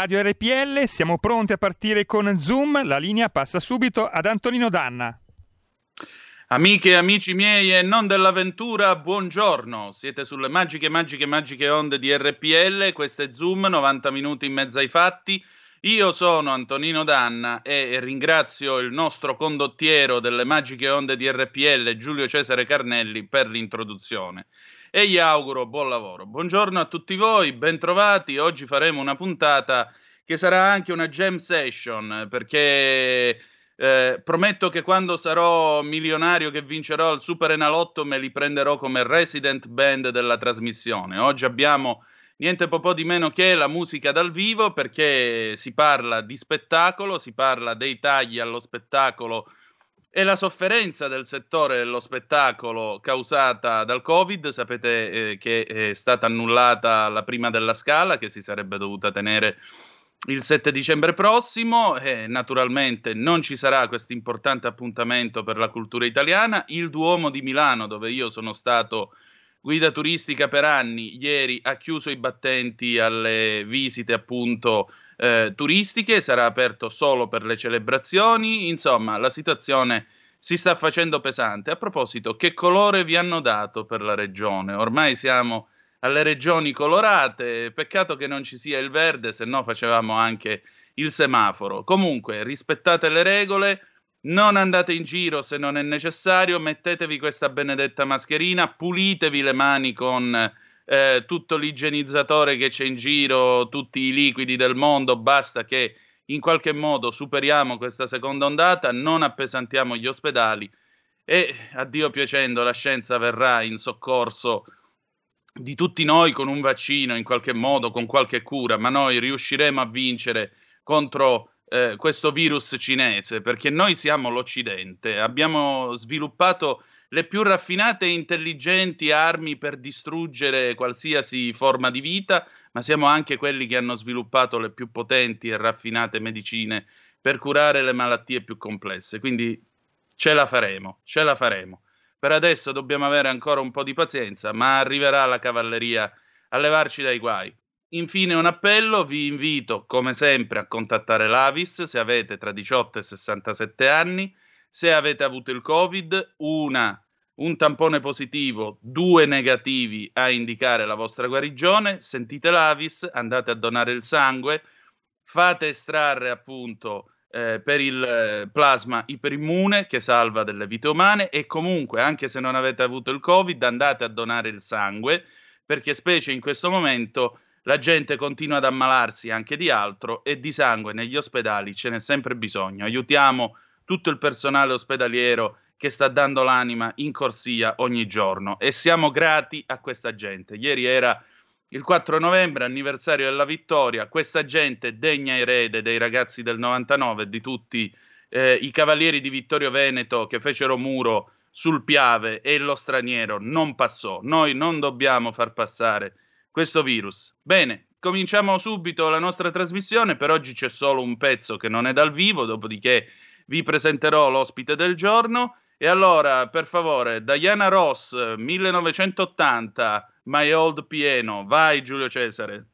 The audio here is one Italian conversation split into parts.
Radio RPL, siamo pronti a partire con Zoom. La linea passa subito ad Antonino Danna. Amiche e amici miei e non dell'avventura, buongiorno. Siete sulle magiche, magiche, magiche onde di RPL. Questo è Zoom, 90 minuti in mezzo ai fatti. Io sono Antonino Danna e ringrazio il nostro condottiero delle magiche onde di RPL, Giulio Cesare Carnelli, per l'introduzione. E gli auguro buon lavoro. Buongiorno a tutti voi, bentrovati. Oggi faremo una puntata che sarà anche una jam session perché eh, prometto che quando sarò milionario che vincerò al Super Enalotto me li prenderò come resident band della trasmissione. Oggi abbiamo niente po' di meno che la musica dal vivo perché si parla di spettacolo, si parla dei tagli allo spettacolo e la sofferenza del settore dello spettacolo causata dal Covid. Sapete eh, che è stata annullata la prima della scala che si sarebbe dovuta tenere il 7 dicembre prossimo. Eh, naturalmente non ci sarà questo importante appuntamento per la cultura italiana. Il Duomo di Milano, dove io sono stato guida turistica per anni, ieri ha chiuso i battenti alle visite appunto eh, turistiche, sarà aperto solo per le celebrazioni. Insomma, la situazione si sta facendo pesante. A proposito, che colore vi hanno dato per la regione? Ormai siamo alle regioni colorate. Peccato che non ci sia il verde, se no facevamo anche il semaforo. Comunque, rispettate le regole, non andate in giro se non è necessario, mettetevi questa benedetta mascherina, pulitevi le mani con eh, tutto l'igienizzatore che c'è in giro, tutti i liquidi del mondo, basta che in qualche modo superiamo questa seconda ondata, non appesantiamo gli ospedali e a Dio piacendo la scienza verrà in soccorso di tutti noi con un vaccino in qualche modo, con qualche cura, ma noi riusciremo a vincere contro eh, questo virus cinese perché noi siamo l'Occidente, abbiamo sviluppato le più raffinate e intelligenti armi per distruggere qualsiasi forma di vita, ma siamo anche quelli che hanno sviluppato le più potenti e raffinate medicine per curare le malattie più complesse. Quindi ce la faremo, ce la faremo. Per adesso dobbiamo avere ancora un po' di pazienza, ma arriverà la cavalleria a levarci dai guai. Infine un appello, vi invito come sempre a contattare l'Avis se avete tra 18 e 67 anni, se avete avuto il Covid, una, un tampone positivo, due negativi a indicare la vostra guarigione, sentite l'Avis, andate a donare il sangue, fate estrarre appunto eh, per il eh, plasma iperimmune che salva delle vite umane e comunque anche se non avete avuto il covid andate a donare il sangue perché specie in questo momento la gente continua ad ammalarsi anche di altro e di sangue negli ospedali ce n'è sempre bisogno. Aiutiamo tutto il personale ospedaliero che sta dando l'anima in corsia ogni giorno e siamo grati a questa gente. Ieri era il 4 novembre, anniversario della vittoria, questa gente degna erede dei ragazzi del 99 e di tutti eh, i cavalieri di Vittorio Veneto che fecero muro sul Piave e lo straniero non passò. Noi non dobbiamo far passare questo virus. Bene, cominciamo subito la nostra trasmissione. Per oggi c'è solo un pezzo che non è dal vivo, dopodiché vi presenterò l'ospite del giorno. E allora, per favore, Diana Ross, 1980. My Old Pieno. Vai Giulio Cesare.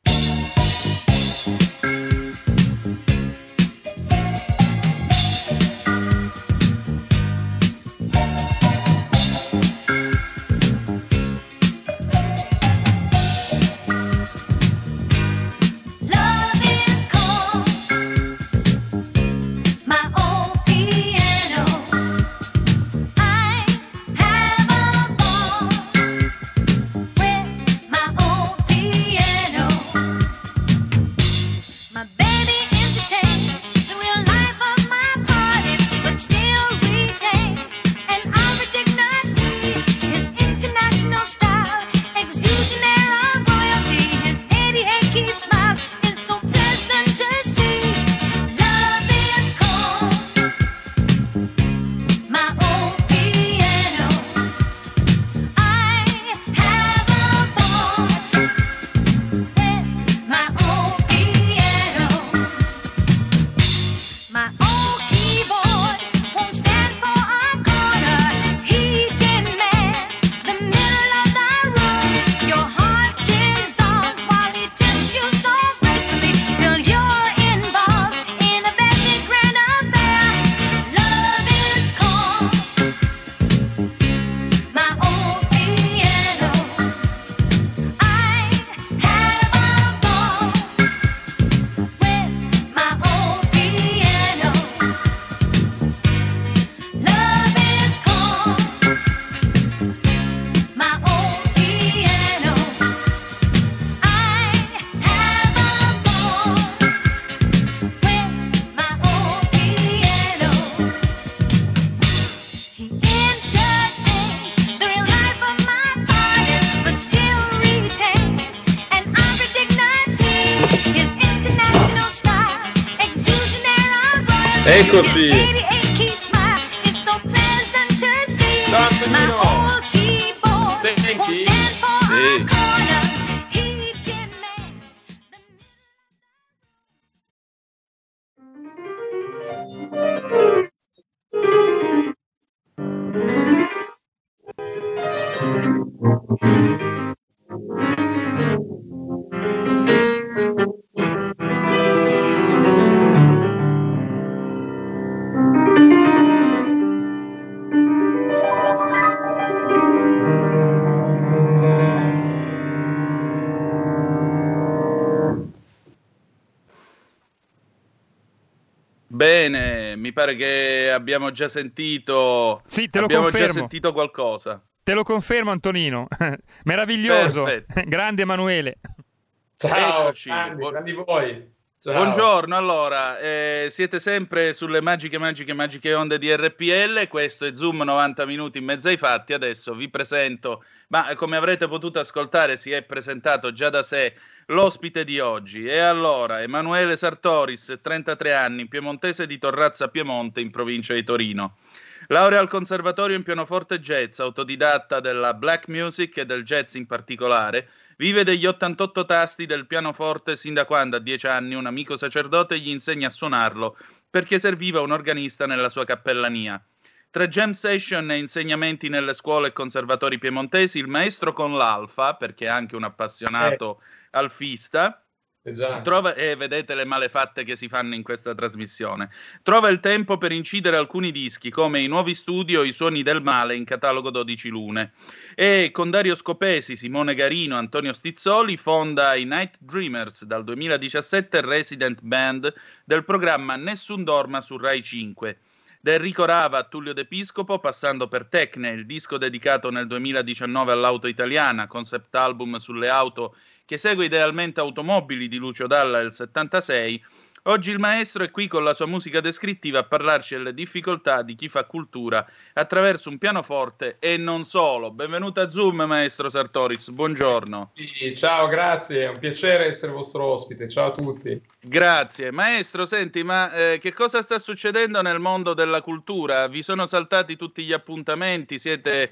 Petrofi. Pare che abbiamo già sentito. Sì, te lo abbiamo confermo. già sentito qualcosa. Te lo confermo, Antonino. Meraviglioso. Perfetto. Grande Emanuele. Ciao, Eccoci. grandi, Bu- grandi voi. Ciao. Buongiorno, allora, eh, siete sempre sulle magiche, magiche, magiche onde di RPL, questo è Zoom 90 minuti in mezzo ai fatti, adesso vi presento, ma come avrete potuto ascoltare si è presentato già da sé l'ospite di oggi, e allora Emanuele Sartoris, 33 anni, piemontese di Torrazza Piemonte in provincia di Torino. Laurea al conservatorio in pianoforte jazz, autodidatta della black music e del jazz in particolare, Vive degli 88 tasti del pianoforte sin da quando a 10 anni un amico sacerdote gli insegna a suonarlo perché serviva un organista nella sua cappellania. Tra jam session e insegnamenti nelle scuole e conservatori piemontesi, il maestro con l'alfa, perché è anche un appassionato alfista, Eh già. Trova, e vedete le malefatte che si fanno in questa trasmissione. Trova il tempo per incidere alcuni dischi, come i nuovi studio I suoni del male in catalogo 12 lune. E con Dario Scopesi, Simone Garino, Antonio Stizzoli fonda i Night Dreamers dal 2017 resident band del programma Nessun Dorma su Rai 5. Da Enrico Rava a Tullio D'Episcopo, passando per Tecne, il disco dedicato nel 2019 all'auto italiana, concept album sulle auto che segue idealmente Automobili di Lucio Dalla del 76, oggi il maestro è qui con la sua musica descrittiva a parlarci delle difficoltà di chi fa cultura attraverso un pianoforte e non solo. Benvenuto a Zoom, maestro Sartoris, buongiorno. Sì, ciao, grazie, è un piacere essere vostro ospite. Ciao a tutti. Grazie. Maestro, senti, ma eh, che cosa sta succedendo nel mondo della cultura? Vi sono saltati tutti gli appuntamenti? Siete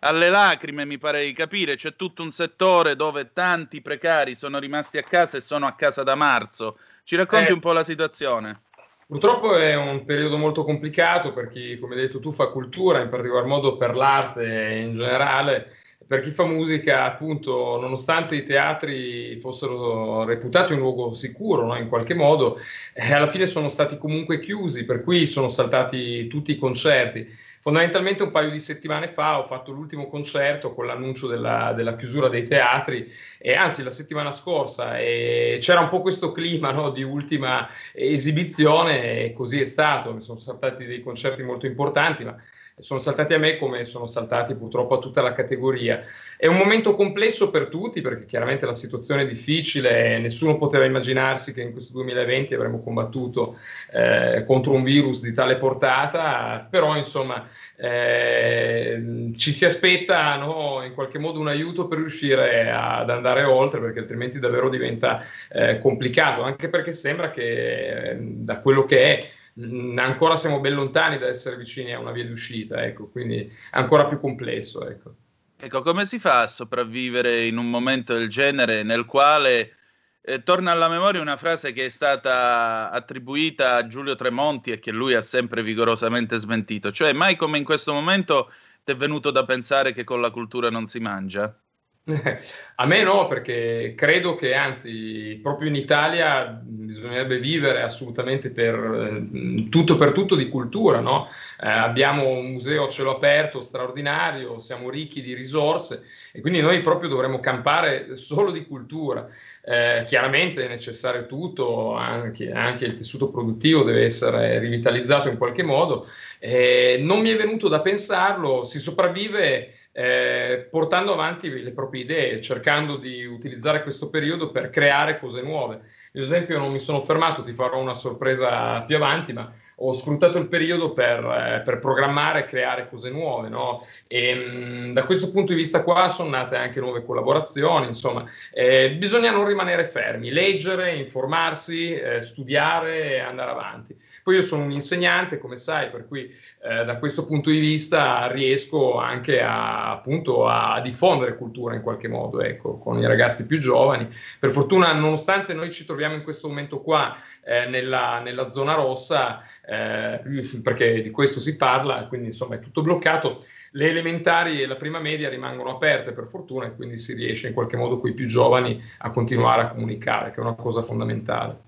alle lacrime, mi pare di capire. C'è tutto un settore dove tanti precari sono rimasti a casa e sono a casa da marzo. Ci racconti Eh. un po' la situazione? Purtroppo è un periodo molto complicato per chi, come hai detto tu, fa cultura, in particolar modo per l'arte in generale. Per chi fa musica, appunto, nonostante i teatri fossero reputati un luogo sicuro, no, in qualche modo, eh, alla fine sono stati comunque chiusi, per cui sono saltati tutti i concerti. Fondamentalmente un paio di settimane fa ho fatto l'ultimo concerto con l'annuncio della, della chiusura dei teatri, e anzi la settimana scorsa, e c'era un po' questo clima no, di ultima esibizione e così è stato. Sono saltati dei concerti molto importanti, ma sono saltati a me come sono saltati purtroppo a tutta la categoria. È un momento complesso per tutti perché chiaramente la situazione è difficile, nessuno poteva immaginarsi che in questo 2020 avremmo combattuto eh, contro un virus di tale portata, però insomma eh, ci si aspetta no, in qualche modo un aiuto per riuscire ad andare oltre perché altrimenti davvero diventa eh, complicato, anche perché sembra che eh, da quello che è mh, ancora siamo ben lontani da essere vicini a una via d'uscita, ecco, quindi è ancora più complesso. Ecco. Ecco, come si fa a sopravvivere in un momento del genere nel quale eh, torna alla memoria una frase che è stata attribuita a Giulio Tremonti e che lui ha sempre vigorosamente smentito, cioè mai come in questo momento ti è venuto da pensare che con la cultura non si mangia? A me no, perché credo che anzi, proprio in Italia bisognerebbe vivere assolutamente per eh, tutto per tutto di cultura, no? Eh, abbiamo un museo a cielo aperto straordinario, siamo ricchi di risorse e quindi noi proprio dovremmo campare solo di cultura. Eh, chiaramente è necessario tutto, anche, anche, il tessuto produttivo deve essere rivitalizzato in qualche modo. Eh, non mi è venuto da pensarlo, si sopravvive eh, portando avanti le proprie idee, cercando di utilizzare questo periodo per creare cose nuove. Ad esempio, non mi sono fermato, ti farò una sorpresa più avanti, ma ho sfruttato il periodo per, eh, per programmare e creare cose nuove. No? E, mh, mm, da questo punto di vista qua sono nate anche nuove collaborazioni, insomma, eh, bisogna non rimanere fermi, leggere, informarsi, eh, studiare e andare avanti. Poi io sono un insegnante, come sai, per cui eh, da questo punto di vista riesco anche a, appunto, a diffondere cultura in qualche modo, ecco, con i ragazzi più giovani. Per fortuna, nonostante noi ci troviamo in questo momento qua eh, nella, nella, zona rossa, eh, perché di questo si parla, quindi insomma è tutto bloccato. Le elementari e la prima media rimangono aperte per fortuna e quindi si riesce in qualche modo con i più giovani a continuare a comunicare, che è una cosa fondamentale.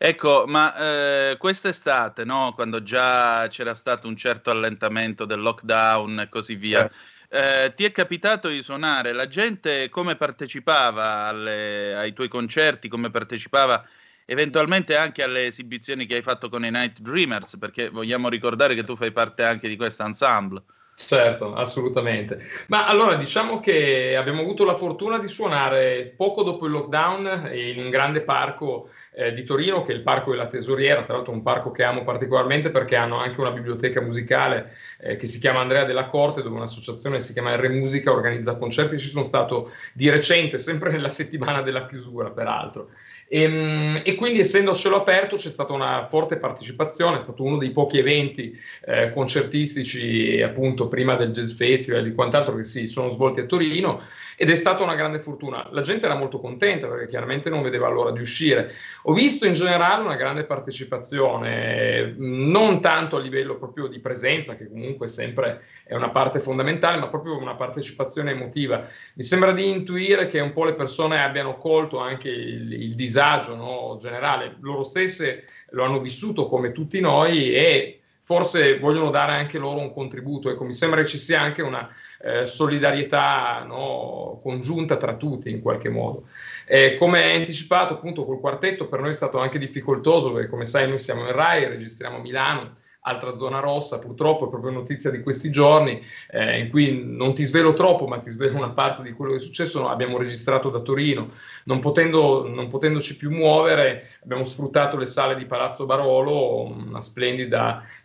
Ecco, ma eh, quest'estate, no, quando già c'era stato un certo allentamento del lockdown e così via, certo. eh, ti è capitato di suonare? La gente come partecipava alle, ai tuoi concerti, come partecipava eventualmente anche alle esibizioni che hai fatto con i Night Dreamers, perché vogliamo ricordare che tu fai parte anche di questo ensemble. Certo, assolutamente. Ma allora diciamo che abbiamo avuto la fortuna di suonare poco dopo il lockdown in un grande parco eh, di Torino, che è il Parco della Tesoriera, tra l'altro un parco che amo particolarmente perché hanno anche una biblioteca musicale eh, che si chiama Andrea della Corte, dove un'associazione si chiama R Musica organizza concerti. Ci sono stato di recente, sempre nella settimana della chiusura, peraltro. E, ehm, e, quindi essendo cielo aperto c'è stata una forte partecipazione, è stato uno dei pochi eventi eh, concertistici appunto prima del Jazz Festival e di quant'altro che si sono svolti a Torino ed è stata una grande fortuna. La gente era molto contenta perché chiaramente non vedeva l'ora di uscire. Ho visto in generale una grande partecipazione, non tanto a livello proprio di presenza, che comunque sempre è una parte fondamentale, ma proprio una partecipazione emotiva. Mi sembra di intuire che un po' le persone abbiano colto anche il, il disagio no, generale, loro stesse lo hanno vissuto come tutti noi e forse vogliono dare anche loro un contributo. Ecco, mi sembra che ci sia anche una eh, solidarietà no, congiunta tra tutti in qualche modo. Eh, come anticipato appunto col quartetto, per noi è stato anche difficoltoso perché come sai noi siamo in RAI, registriamo a Milano altra zona rossa, purtroppo è proprio notizia di questi giorni, eh, in cui non ti svelo troppo, ma ti svelo una parte di quello che è successo. No, abbiamo registrato da Torino, non, potendo, non, potendoci più muovere, abbiamo sfruttato le sale di Palazzo Barolo,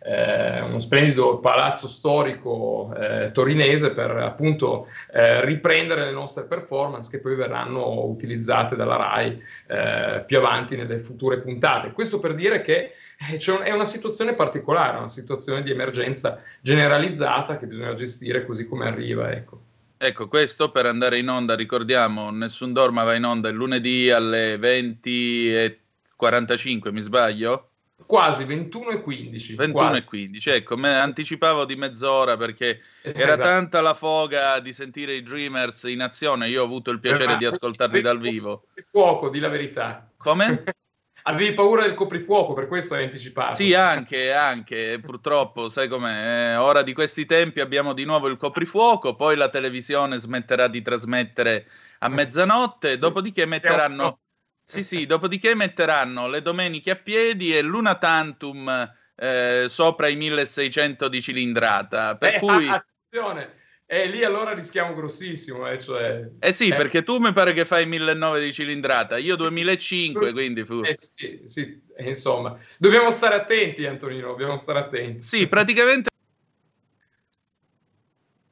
eh, uno splendido palazzo storico eh, torinese per appunto eh, riprendere le nostre performance che poi verranno utilizzate dalla RAI eh, più avanti nelle future puntate. Questo per dire che cioè, è una situazione particolare, una situazione di emergenza generalizzata che bisogna gestire così come arriva. Ecco. Ecco, questo per andare in onda, ricordiamo, Nessun Dorma va in onda il lunedì alle 20.45, mi sbaglio? Quasi 21 e 15. 21 quasi. e 15, ecco, me anticipavo di mezz'ora perché era esatto. tanta la foga di sentire i Dreamers in azione, io ho avuto il piacere esatto. di ascoltarli dal vivo. Il fuoco, di la verità. Come? Avevi paura del coprifuoco, per questo hai anticipato. Sì, anche, anche, purtroppo, sai com'è, eh, ora di questi tempi abbiamo di nuovo il coprifuoco, poi la televisione smetterà di trasmettere a mezzanotte, dopodiché metteranno... Sì, sì, dopodiché metteranno le domeniche a piedi e l'una tantum eh, sopra i 1600 di cilindrata. Per eh, cui... Attenzione! E lì allora rischiamo grossissimo. Eh, cioè, eh sì, eh. perché tu mi pare che fai 1900 di cilindrata, io 2005, quindi fu... Eh sì, sì, insomma, dobbiamo stare attenti Antonino, dobbiamo stare attenti. Sì, praticamente...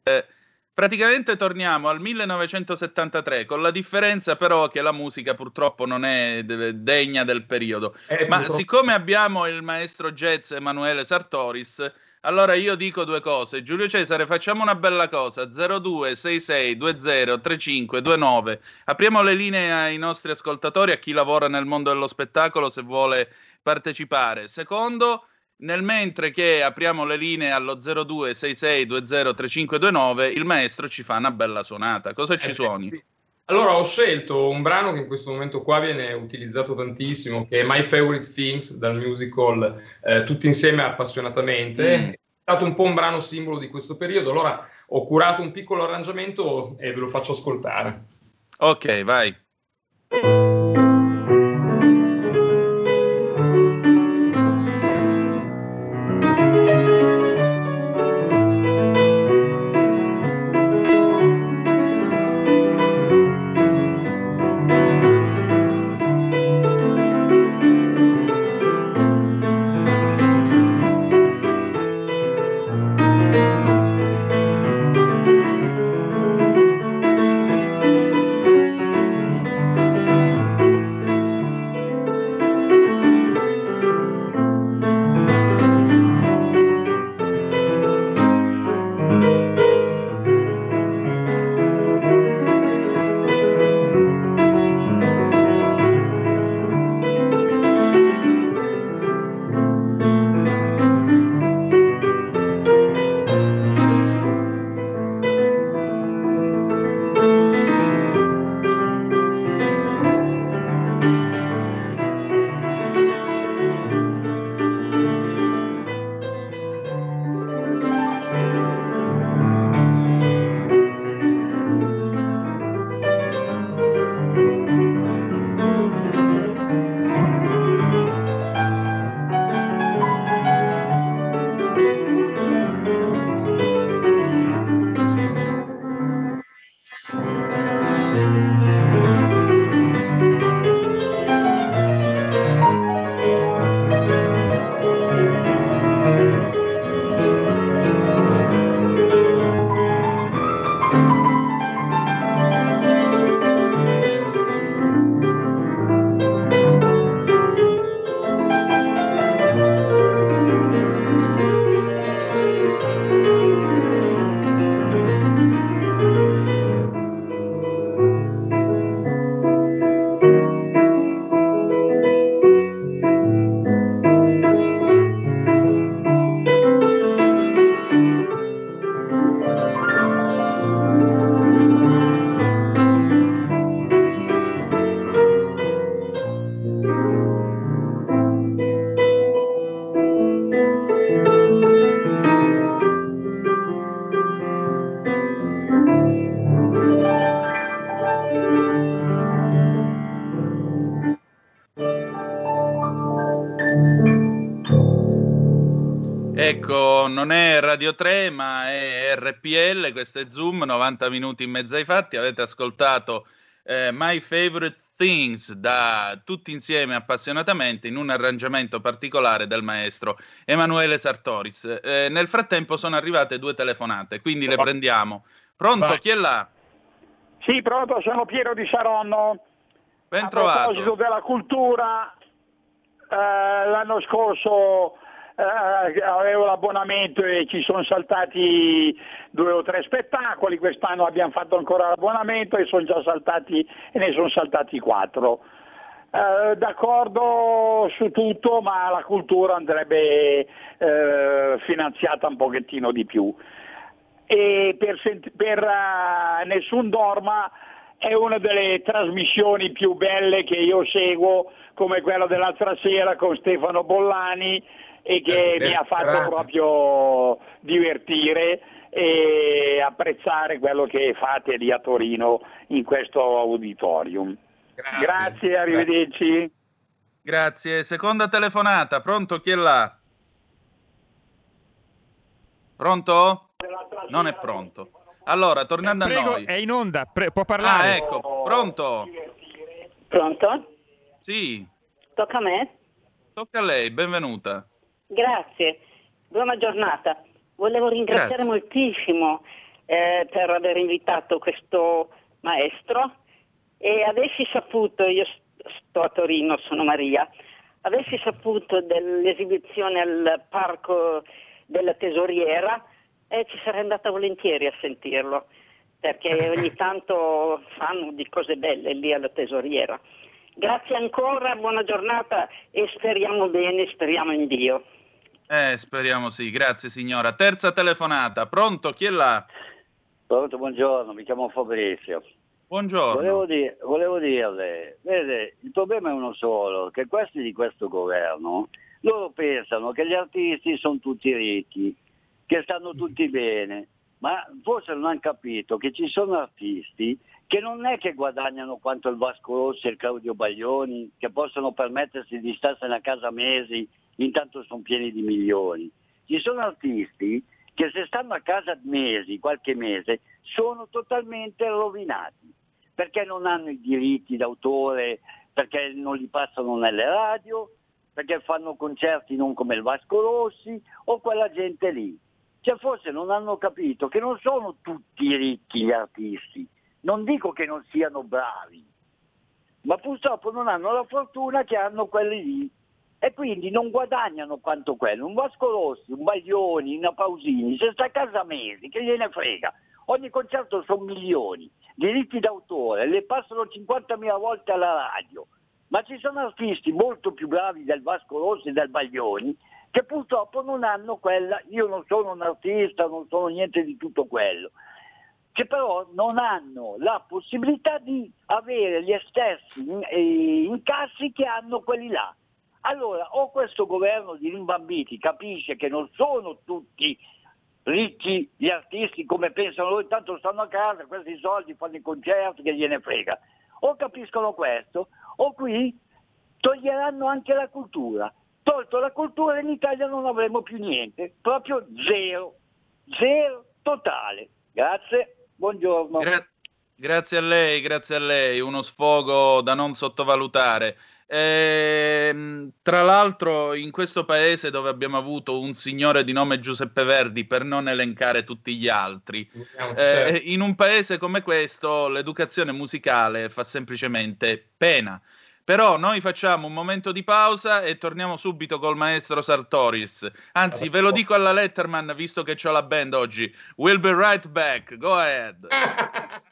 Eh, praticamente torniamo al 1973, con la differenza però che la musica purtroppo non è degna del periodo. Eh, Ma purtroppo... siccome abbiamo il maestro jazz Emanuele Sartoris allora io dico due cose. Giulio Cesare, facciamo una bella cosa. 0266203529. Apriamo le linee ai nostri ascoltatori, a chi lavora nel mondo dello spettacolo se vuole partecipare. Secondo, nel mentre che apriamo le linee allo 0266203529, il maestro ci fa una bella suonata. Cosa ci eh, suoni? Allora ho scelto un brano che in questo momento qua viene utilizzato tantissimo, che è My Favorite Things dal musical eh, Tutti insieme appassionatamente. Mm. È stato un po' un brano simbolo di questo periodo, allora ho curato un piccolo arrangiamento e ve lo faccio ascoltare. Ok, vai. Ecco, non è Radio 3, ma è RPL, questo è Zoom, 90 minuti in mezzo ai fatti. Avete ascoltato eh, My Favorite Things da tutti insieme appassionatamente in un arrangiamento particolare del maestro Emanuele Sartoris. Eh, nel frattempo sono arrivate due telefonate, quindi le prendiamo. Pronto, Vai. chi è là? Sì, pronto, sono Piero di Saronno. Ben trovato. A proposito della cultura, eh, l'anno scorso eh, avevo l'abbonamento e ci sono saltati due o tre spettacoli, quest'anno abbiamo fatto ancora l'abbonamento e saltati e ne sono saltati quattro. Eh, d'accordo su tutto, ma la cultura andrebbe eh, finanziata un pochettino di più. E per, per uh, Nessun Dorma è una delle trasmissioni più belle che io seguo, come quella dell'altra sera con Stefano Bollani, e che eh, mi ha fatto proprio divertire e apprezzare quello che fate lì a Torino in questo auditorium. Grazie, Grazie arrivederci. Grazie. Seconda telefonata, pronto? Chi è là? Pronto? Non è pronto. Allora, tornando eh, prego, a noi. È in onda, pre- può parlare. Ah, ecco, pronto? Pronto? Sì. Tocca a me? Tocca a lei, benvenuta. Grazie, buona giornata. Volevo ringraziare Grazie. moltissimo eh, per aver invitato questo maestro e avessi saputo, io sto a Torino, sono Maria, avessi saputo dell'esibizione al parco della tesoriera, eh, ci sarei andata volentieri a sentirlo, perché ogni tanto fanno di cose belle lì alla tesoriera. Grazie ancora, buona giornata e speriamo bene, speriamo in Dio. Eh, speriamo sì, grazie signora. Terza telefonata, pronto? Chi è là? Pronto, buongiorno, mi chiamo Fabrizio. Buongiorno. Volevo, dire, volevo dirle, vede, il problema è uno solo, che questi di questo governo, loro pensano che gli artisti sono tutti ricchi, che stanno tutti bene, ma forse non hanno capito che ci sono artisti che non è che guadagnano quanto il Vasco Rossi e il Claudio Baglioni, che possono permettersi di starsene a casa mesi intanto sono pieni di milioni. Ci sono artisti che se stanno a casa mesi, qualche mese, sono totalmente rovinati, perché non hanno i diritti d'autore, perché non li passano nelle radio, perché fanno concerti non come il Vasco Rossi o quella gente lì. Cioè forse non hanno capito che non sono tutti ricchi gli artisti, non dico che non siano bravi, ma purtroppo non hanno la fortuna che hanno quelli lì e quindi non guadagnano quanto quello. Un Vasco Rossi, un Baglioni, una Pausini, se sta a casa mesi, che gliene frega. Ogni concerto sono milioni, diritti d'autore, le passano 50.000 volte alla radio. Ma ci sono artisti molto più bravi del Vasco Rossi e del Baglioni che purtroppo non hanno quella, io non sono un artista, non sono niente di tutto quello, che però non hanno la possibilità di avere gli stessi eh, incassi che hanno quelli là. Allora, o questo governo di rimbambiti capisce che non sono tutti ricchi gli artisti come pensano loro, intanto stanno a casa, questi soldi fanno i concerti, che gliene frega. O capiscono questo, o qui toglieranno anche la cultura. Tolto la cultura in Italia non avremo più niente, proprio zero, zero totale. Grazie, buongiorno. Gra- grazie a lei, grazie a lei, uno sfogo da non sottovalutare. Eh, tra l'altro, in questo paese dove abbiamo avuto un signore di nome Giuseppe Verdi, per non elencare tutti gli altri, eh, in un paese come questo l'educazione musicale fa semplicemente pena. Però noi facciamo un momento di pausa e torniamo subito col maestro Sartoris. Anzi, ve lo dico alla Letterman, visto che ho la band oggi. We'll be right back. Go ahead.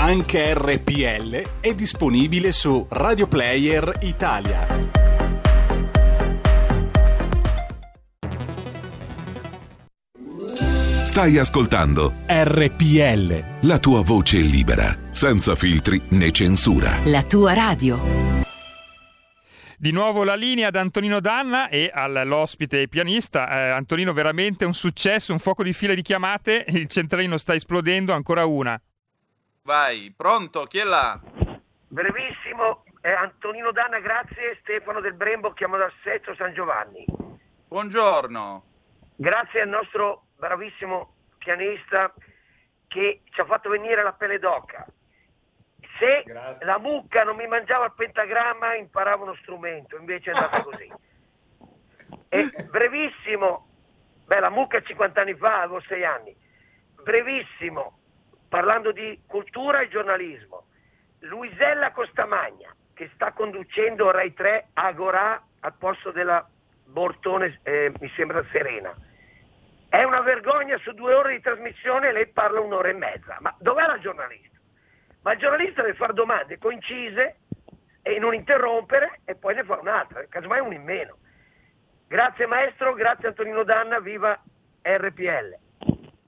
anche RPL è disponibile su Radio Player Italia. Stai ascoltando RPL, la tua voce libera, senza filtri né censura. La tua radio. Di nuovo la linea ad Antonino Danna e all'ospite pianista. Eh, Antonino, veramente un successo, un fuoco di file di chiamate. Il centralino sta esplodendo, ancora una. Vai, pronto? Chi è là? Brevissimo, eh, Antonino Danna, grazie. Stefano del Brembo, chiamo dal Sesto San Giovanni. Buongiorno. Grazie al nostro bravissimo pianista che ci ha fatto venire la pelle d'oca. Se la mucca non mi mangiava il pentagramma imparavo uno strumento, invece è andata così. E brevissimo, beh la mucca 50 anni fa, avevo 6 anni, brevissimo, parlando di cultura e giornalismo, Luisella Costamagna che sta conducendo Rai 3 Agorà al posto della Bortone, eh, mi sembra Serena. È una vergogna su due ore di trasmissione lei parla un'ora e mezza. Ma dov'è la giornalista? Ma il giornalista deve fare domande concise e non interrompere e poi ne fa un'altra, casomai un in meno. Grazie maestro, grazie Antonino Danna, viva RPL.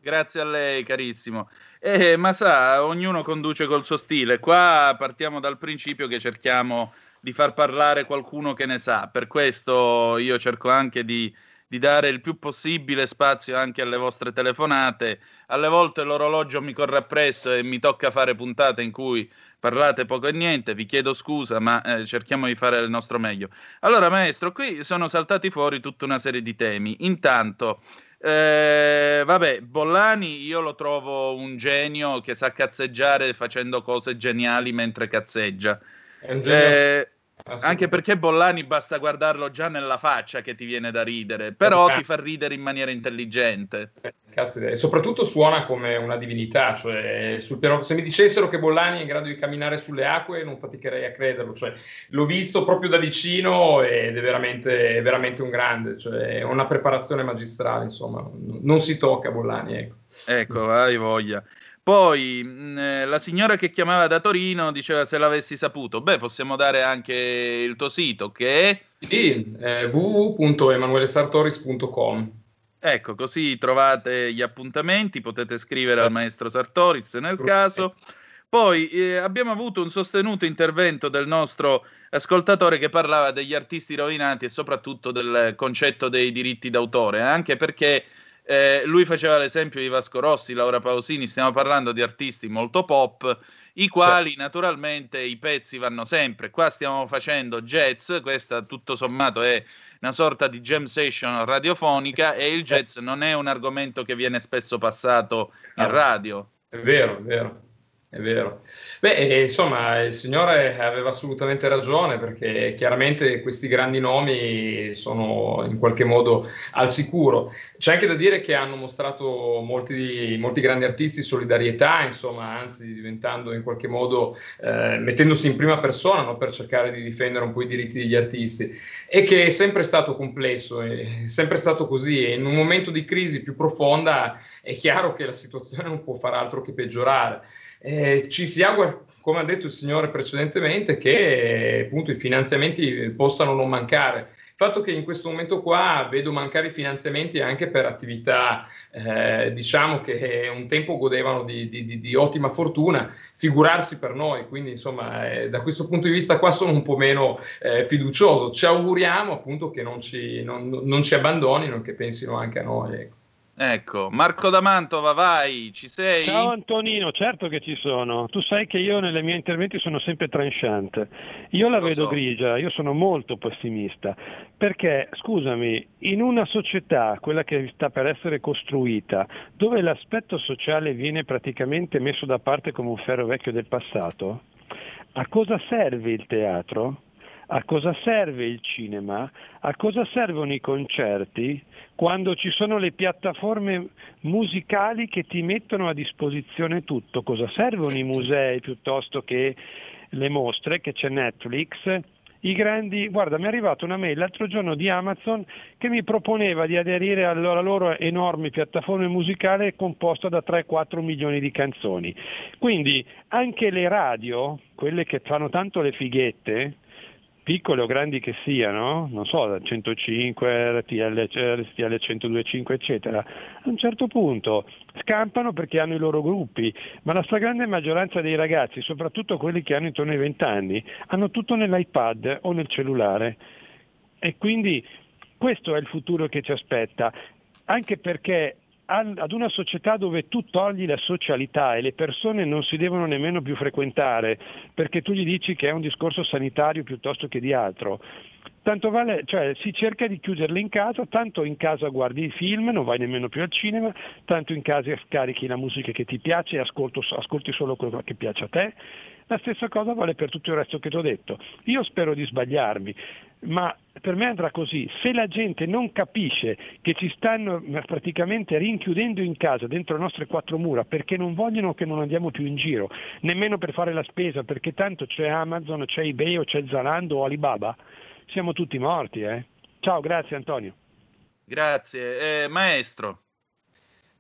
Grazie a lei, carissimo. Eh, ma sa, ognuno conduce col suo stile. Qua partiamo dal principio che cerchiamo di far parlare qualcuno che ne sa. Per questo io cerco anche di, di dare il più possibile spazio anche alle vostre telefonate. Alle volte l'orologio mi corre appresso e mi tocca fare puntate in cui parlate poco e niente. Vi chiedo scusa, ma eh, cerchiamo di fare il nostro meglio. Allora, maestro, qui sono saltati fuori tutta una serie di temi. Intanto. Eh, vabbè, Bollani io lo trovo un genio che sa cazzeggiare facendo cose geniali mentre cazzeggia. È un genio Eh, anche perché Bollani basta guardarlo già nella faccia che ti viene da ridere, però Eh, ti fa ridere in maniera intelligente. Caspita, e soprattutto suona come una divinità, cioè sul piano- se mi dicessero che Bollani è in grado di camminare sulle acque non faticherei a crederlo, cioè, l'ho visto proprio da vicino ed è veramente, è veramente un grande, cioè, è una preparazione magistrale, insomma, non si tocca Bollani, ecco. Ecco, hai voglia. Poi mh, eh, la signora che chiamava da Torino diceva se l'avessi saputo. Beh, possiamo dare anche il tuo sito che è Sì, eh, www.emanuelesartoris.com Ecco, così trovate gli appuntamenti, potete scrivere al maestro Sartoris nel caso. Poi eh, abbiamo avuto un sostenuto intervento del nostro ascoltatore che parlava degli artisti rovinati e soprattutto del concetto dei diritti d'autore, anche perché eh, lui faceva l'esempio di Vasco Rossi, Laura Pausini, stiamo parlando di artisti molto pop, i quali naturalmente i pezzi vanno sempre. Qua stiamo facendo jazz, questa tutto sommato è una sorta di jam session radiofonica e il jazz non è un argomento che viene spesso passato in radio. È vero, è vero, è vero. Beh, eh, insomma, il signore aveva assolutamente ragione perché chiaramente questi grandi nomi sono in qualche modo al sicuro. C'è anche da dire che hanno mostrato molti, molti grandi artisti solidarietà, insomma, anzi diventando in qualche modo, eh, mettendosi in prima persona no, per cercare di difendere un po' i diritti degli artisti e che è sempre stato complesso, è sempre stato così e in un momento di crisi più profonda è chiaro che la situazione non può far altro che peggiorare. Eh, ci si augura, come ha detto il signore precedentemente, che appunto i finanziamenti possano non mancare. Il fatto che in questo momento qua vedo mancare i finanziamenti anche per attività, eh, diciamo che un tempo godevano di, di- di- di ottima fortuna, figurarsi per noi, quindi insomma eh, da questo punto di vista qua sono un po' meno eh, fiducioso. Ci auguriamo appunto che non ci, non- non ci abbandonino e che pensino anche a noi. ecco. Ecco, Marco da Mantova, vai, ci sei? Ciao Antonino, certo che ci sono. Tu sai che io nelle miei interventi sono sempre tranchant. Io la Lo vedo so. grigia, io sono molto pessimista, perché scusami, in una società, quella che sta per essere costruita, dove l'aspetto sociale viene praticamente messo da parte come un ferro vecchio del passato, a cosa serve il teatro? A cosa serve il cinema? A cosa servono i concerti? Quando ci sono le piattaforme musicali che ti mettono a disposizione tutto, cosa servono i musei piuttosto che le mostre, che c'è Netflix? I grandi, guarda, mi è arrivata una mail l'altro giorno di Amazon che mi proponeva di aderire alla loro enorme piattaforma musicale composta da 3-4 milioni di canzoni. Quindi anche le radio, quelle che fanno tanto le fighette, piccole o grandi che siano, non so, 105, RTL, RTL 102.5 eccetera, a un certo punto scampano perché hanno i loro gruppi, ma la stragrande maggioranza dei ragazzi, soprattutto quelli che hanno intorno ai 20 anni, hanno tutto nell'iPad o nel cellulare. E quindi questo è il futuro che ci aspetta, anche perché ad una società dove tu togli la socialità e le persone non si devono nemmeno più frequentare perché tu gli dici che è un discorso sanitario piuttosto che di altro, tanto vale, cioè si cerca di chiuderle in casa, tanto in casa guardi i film, non vai nemmeno più al cinema, tanto in casa scarichi la musica che ti piace e ascolti solo quello che piace a te. La stessa cosa vale per tutto il resto che ti ho detto. Io spero di sbagliarmi, ma per me andrà così. Se la gente non capisce che ci stanno praticamente rinchiudendo in casa dentro le nostre quattro mura perché non vogliono che non andiamo più in giro, nemmeno per fare la spesa, perché tanto c'è Amazon, c'è eBay o c'è Zalando o Alibaba, siamo tutti morti. Eh? Ciao, grazie Antonio. Grazie. Eh, maestro.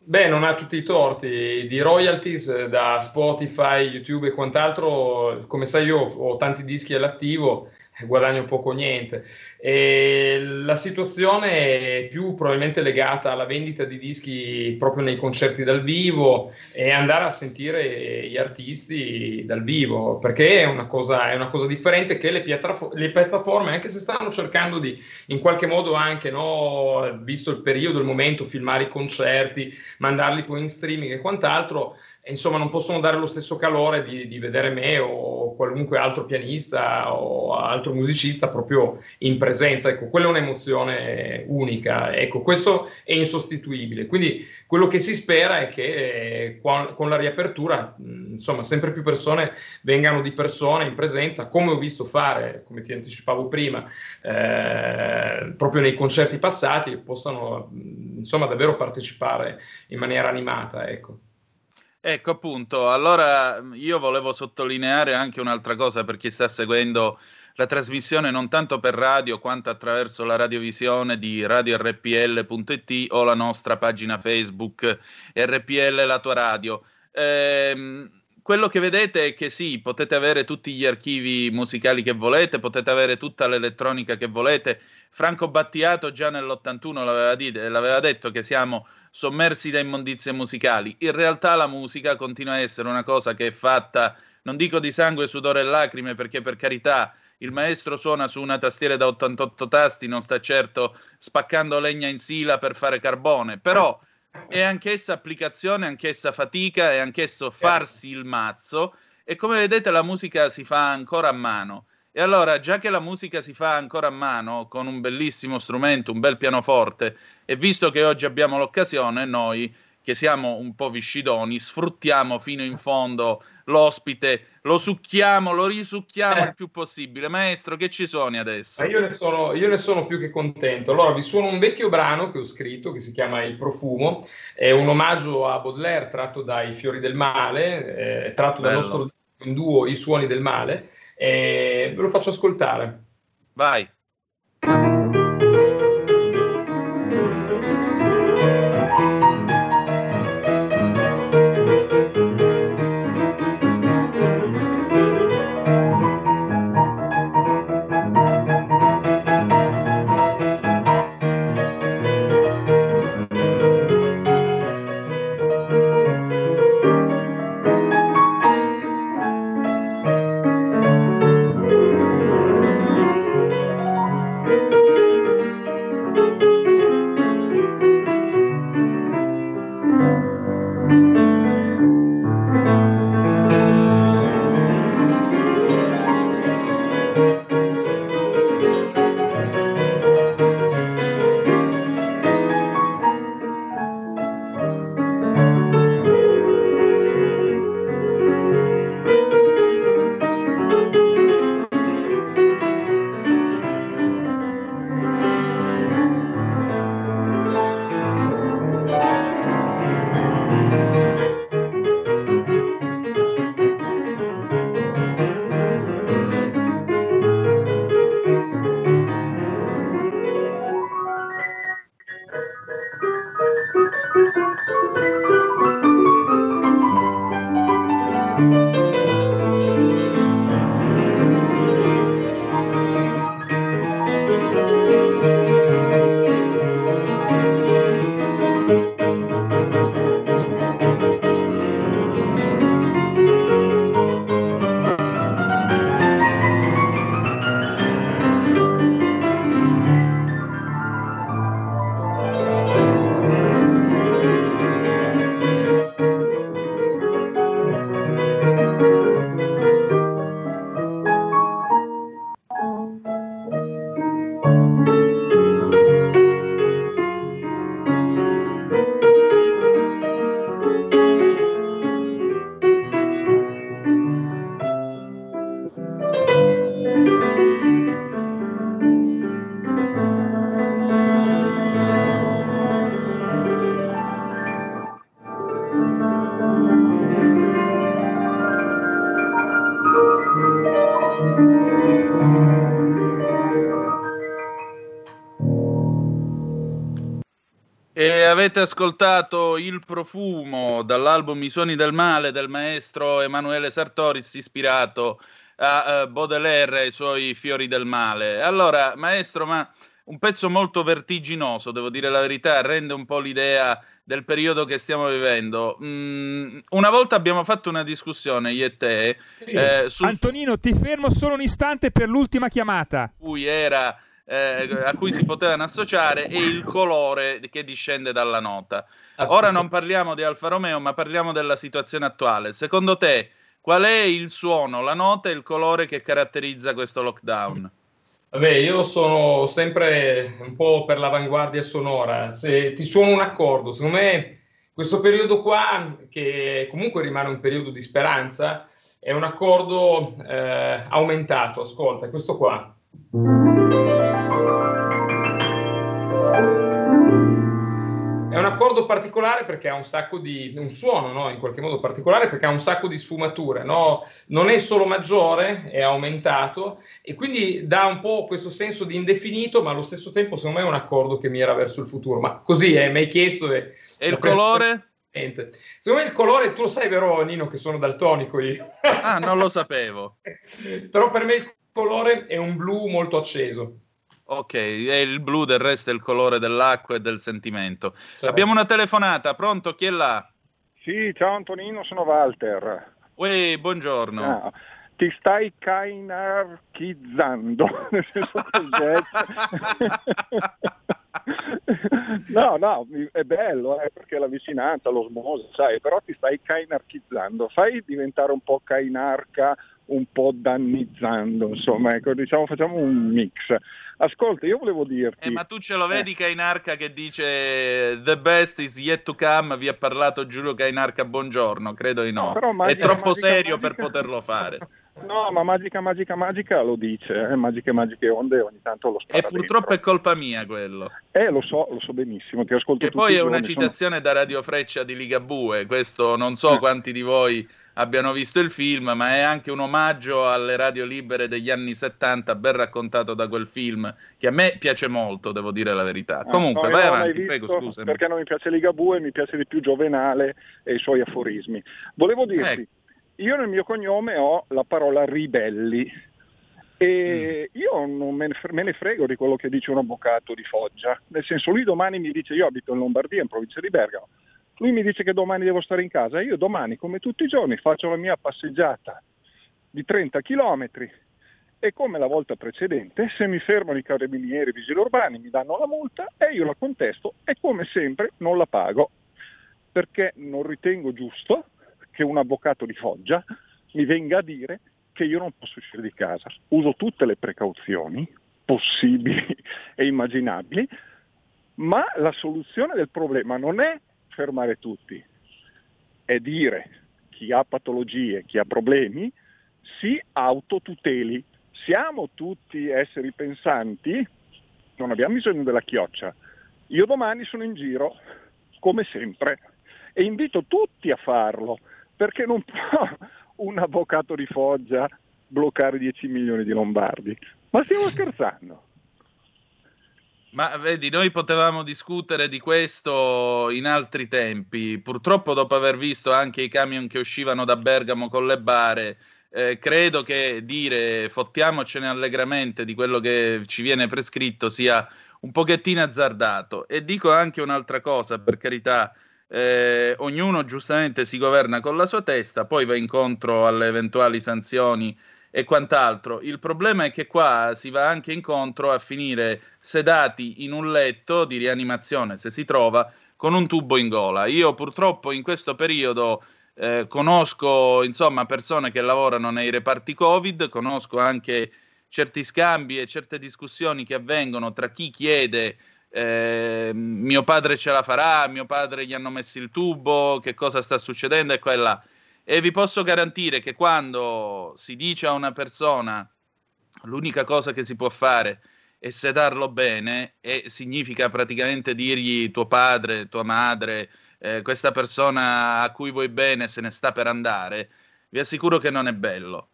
Beh, non ha tutti i torti. Di royalties da Spotify, YouTube e quant'altro, come sai io ho tanti dischi all'attivo guadagno poco o niente. E la situazione è più probabilmente legata alla vendita di dischi proprio nei concerti dal vivo e andare a sentire gli artisti dal vivo, perché è una cosa, è una cosa differente che le, piattafo- le, piattaforme, anche se stanno cercando di in qualche modo anche, no, visto il periodo, il momento, filmare i concerti, mandarli poi in streaming e quant'altro, insomma non possono dare lo stesso calore di, di, vedere me o qualunque altro pianista o altro musicista proprio in presenza. Ecco, quella è un'emozione unica. Ecco, questo è insostituibile. Quindi quello che si spera è che eh, con, la riapertura, insomma, sempre più persone vengano di persona in presenza, come ho visto fare, come ti anticipavo prima, eh, proprio nei concerti passati, possano insomma davvero partecipare in maniera animata. Ecco. Ecco appunto, allora io volevo sottolineare anche un'altra cosa per chi sta seguendo la trasmissione non tanto per radio quanto attraverso la radiovisione di radiorpl.it o la nostra pagina Facebook RPL La tua radio. Ehm, quello che vedete è che sì, potete avere tutti gli archivi musicali che volete, potete avere tutta l'elettronica che volete. Franco Battiato già nell'81 l'aveva, dit- l'aveva detto che siamo sommersi da immondizie musicali. In realtà la musica continua a essere una cosa che è fatta, non dico di sangue, sudore e lacrime, perché per carità il maestro suona su una tastiera da 88 tasti, non sta certo spaccando legna in sila per fare carbone, però è anch'essa applicazione, anch'essa fatica, è anch'esso farsi il mazzo e come vedete la musica si fa ancora a mano. E allora, già che la musica si fa ancora a mano con un bellissimo strumento, un bel pianoforte, e visto che oggi abbiamo l'occasione, noi che siamo un po' viscidoni, sfruttiamo fino in fondo l'ospite, lo succhiamo, lo risucchiamo eh. il più possibile. Maestro, che ci suoni adesso? Io ne, sono, io ne, sono, più che contento. Allora, vi suono un vecchio brano che ho scritto che si chiama Il profumo, è un omaggio a Baudelaire tratto dai Fiori del Male, eh, tratto Bello. dal nostro duo I Suoni del Male e ve lo faccio ascoltare. Vai. Avete ascoltato Il profumo dall'album I suoni del male del maestro Emanuele Sartoris ispirato a uh, Baudelaire e ai suoi fiori del male. Allora, maestro, ma un pezzo molto vertiginoso, devo dire la verità, rende un po' l'idea del periodo che stiamo vivendo. Mm, una volta abbiamo fatto una discussione, io e te. Sì. Eh, sul... Antonino, ti fermo solo un istante per l'ultima chiamata. Cui era eh, a cui si potevano associare e il colore che discende dalla nota. Aspetta. Ora non parliamo di Alfa Romeo, ma parliamo della situazione attuale. Secondo te, qual è il suono, la nota e il colore che caratterizza questo lockdown? Vabbè, io sono sempre un po' per l'avanguardia sonora. Se ti suono un accordo, secondo me questo periodo qua, che comunque rimane un periodo di speranza, è un accordo eh, aumentato. Ascolta, questo qua. Accordo particolare perché ha un sacco di un suono, no? in qualche modo particolare perché ha un sacco di sfumature, no? non è solo maggiore, è aumentato e quindi dà un po' questo senso di indefinito, ma allo stesso tempo secondo me è un accordo che mira verso il futuro. Ma così è, mi hai chiesto. E, e il colore? Secondo me il colore, tu lo sai vero Nino che sono daltonico io. Ah, non lo sapevo. Però per me il colore è un blu molto acceso. Ok, e il blu del resto è il colore dell'acqua e del sentimento. Certo. Abbiamo una telefonata, pronto? Chi è là? Sì, ciao Antonino, sono Walter. Uè, buongiorno. Ah, ti stai cainarchizzando, nel senso che no, no, è bello eh, perché la vicinanza, l'osmosi, sai, però ti stai cainarchizzando, fai diventare un po' cainarca un po' dannizzando, insomma, ecco, diciamo facciamo un mix. Ascolta, io volevo dirti... Eh, ma tu ce lo vedi eh. Cainarca che dice The best is yet to come, vi ha parlato Giulio Cainarca, buongiorno, credo di no. no magica, È troppo magica, serio magica... per poterlo fare. No, ma magica, magica, magica lo dice, eh? magiche, magiche onde ogni tanto lo spara E purtroppo dentro. è colpa mia quello. Eh, lo so, lo so benissimo, ti ascolto E poi è una citazione sono... da Radio Freccia di Ligabue, questo non so eh. quanti di voi abbiano visto il film, ma è anche un omaggio alle radio libere degli anni 70, ben raccontato da quel film, che a me piace molto, devo dire la verità. Ah, Comunque, no, vai avanti, visto, prego, scusami. Perché non mi piace Ligabue, mi piace di più Giovenale e i suoi aforismi. Volevo dirti, ecco. io nel mio cognome ho la parola ribelli, e mm. io non me ne, me ne, frego di quello che dice un avvocato di Foggia, nel senso lui domani mi dice io abito in Lombardia, in provincia di Bergamo, lui mi dice che domani devo stare in casa, io domani come tutti i giorni faccio la mia passeggiata di 30 km e come la volta precedente se mi fermano i carabinieri, i vigili urbani, mi danno la multa e io la contesto e come sempre non la pago. Perché non ritengo giusto che un avvocato di Foggia mi venga a dire che io non posso uscire di casa. Uso tutte le precauzioni possibili e immaginabili, ma la soluzione del problema non è fermare tutti, è dire chi ha patologie, chi ha problemi, si autotuteli. Siamo tutti esseri pensanti, non abbiamo bisogno della chioccia. Io domani sono in giro, come sempre, e invito tutti a farlo, perché non può un avvocato di Foggia bloccare 10 milioni di lombardi. Ma stiamo scherzando? Ma vedi, noi potevamo discutere di questo in altri tempi. Purtroppo, dopo aver visto anche i camion che uscivano da Bergamo con le bare, eh, credo che dire fottiamocene allegramente di quello che ci viene prescritto sia un pochettino azzardato. E dico anche un'altra cosa, per carità, eh, ognuno giustamente si governa con la sua testa, poi va incontro alle eventuali sanzioni e quant'altro. Il problema è che qua si va anche incontro a finire sedati in un letto di rianimazione, se si trova, con un tubo in gola. Io purtroppo in questo periodo eh, conosco insomma persone che lavorano nei reparti Covid, conosco anche certi scambi e certe discussioni che avvengono tra chi chiede eh, mio padre ce la farà, mio padre gli hanno messo il tubo, che cosa sta succedendo e quella e vi posso garantire che quando si dice a una persona l'unica cosa che si può fare è sedarlo bene e significa praticamente dirgli tuo padre, tua madre, eh, questa persona a cui vuoi bene se ne sta per andare, vi assicuro che non è bello.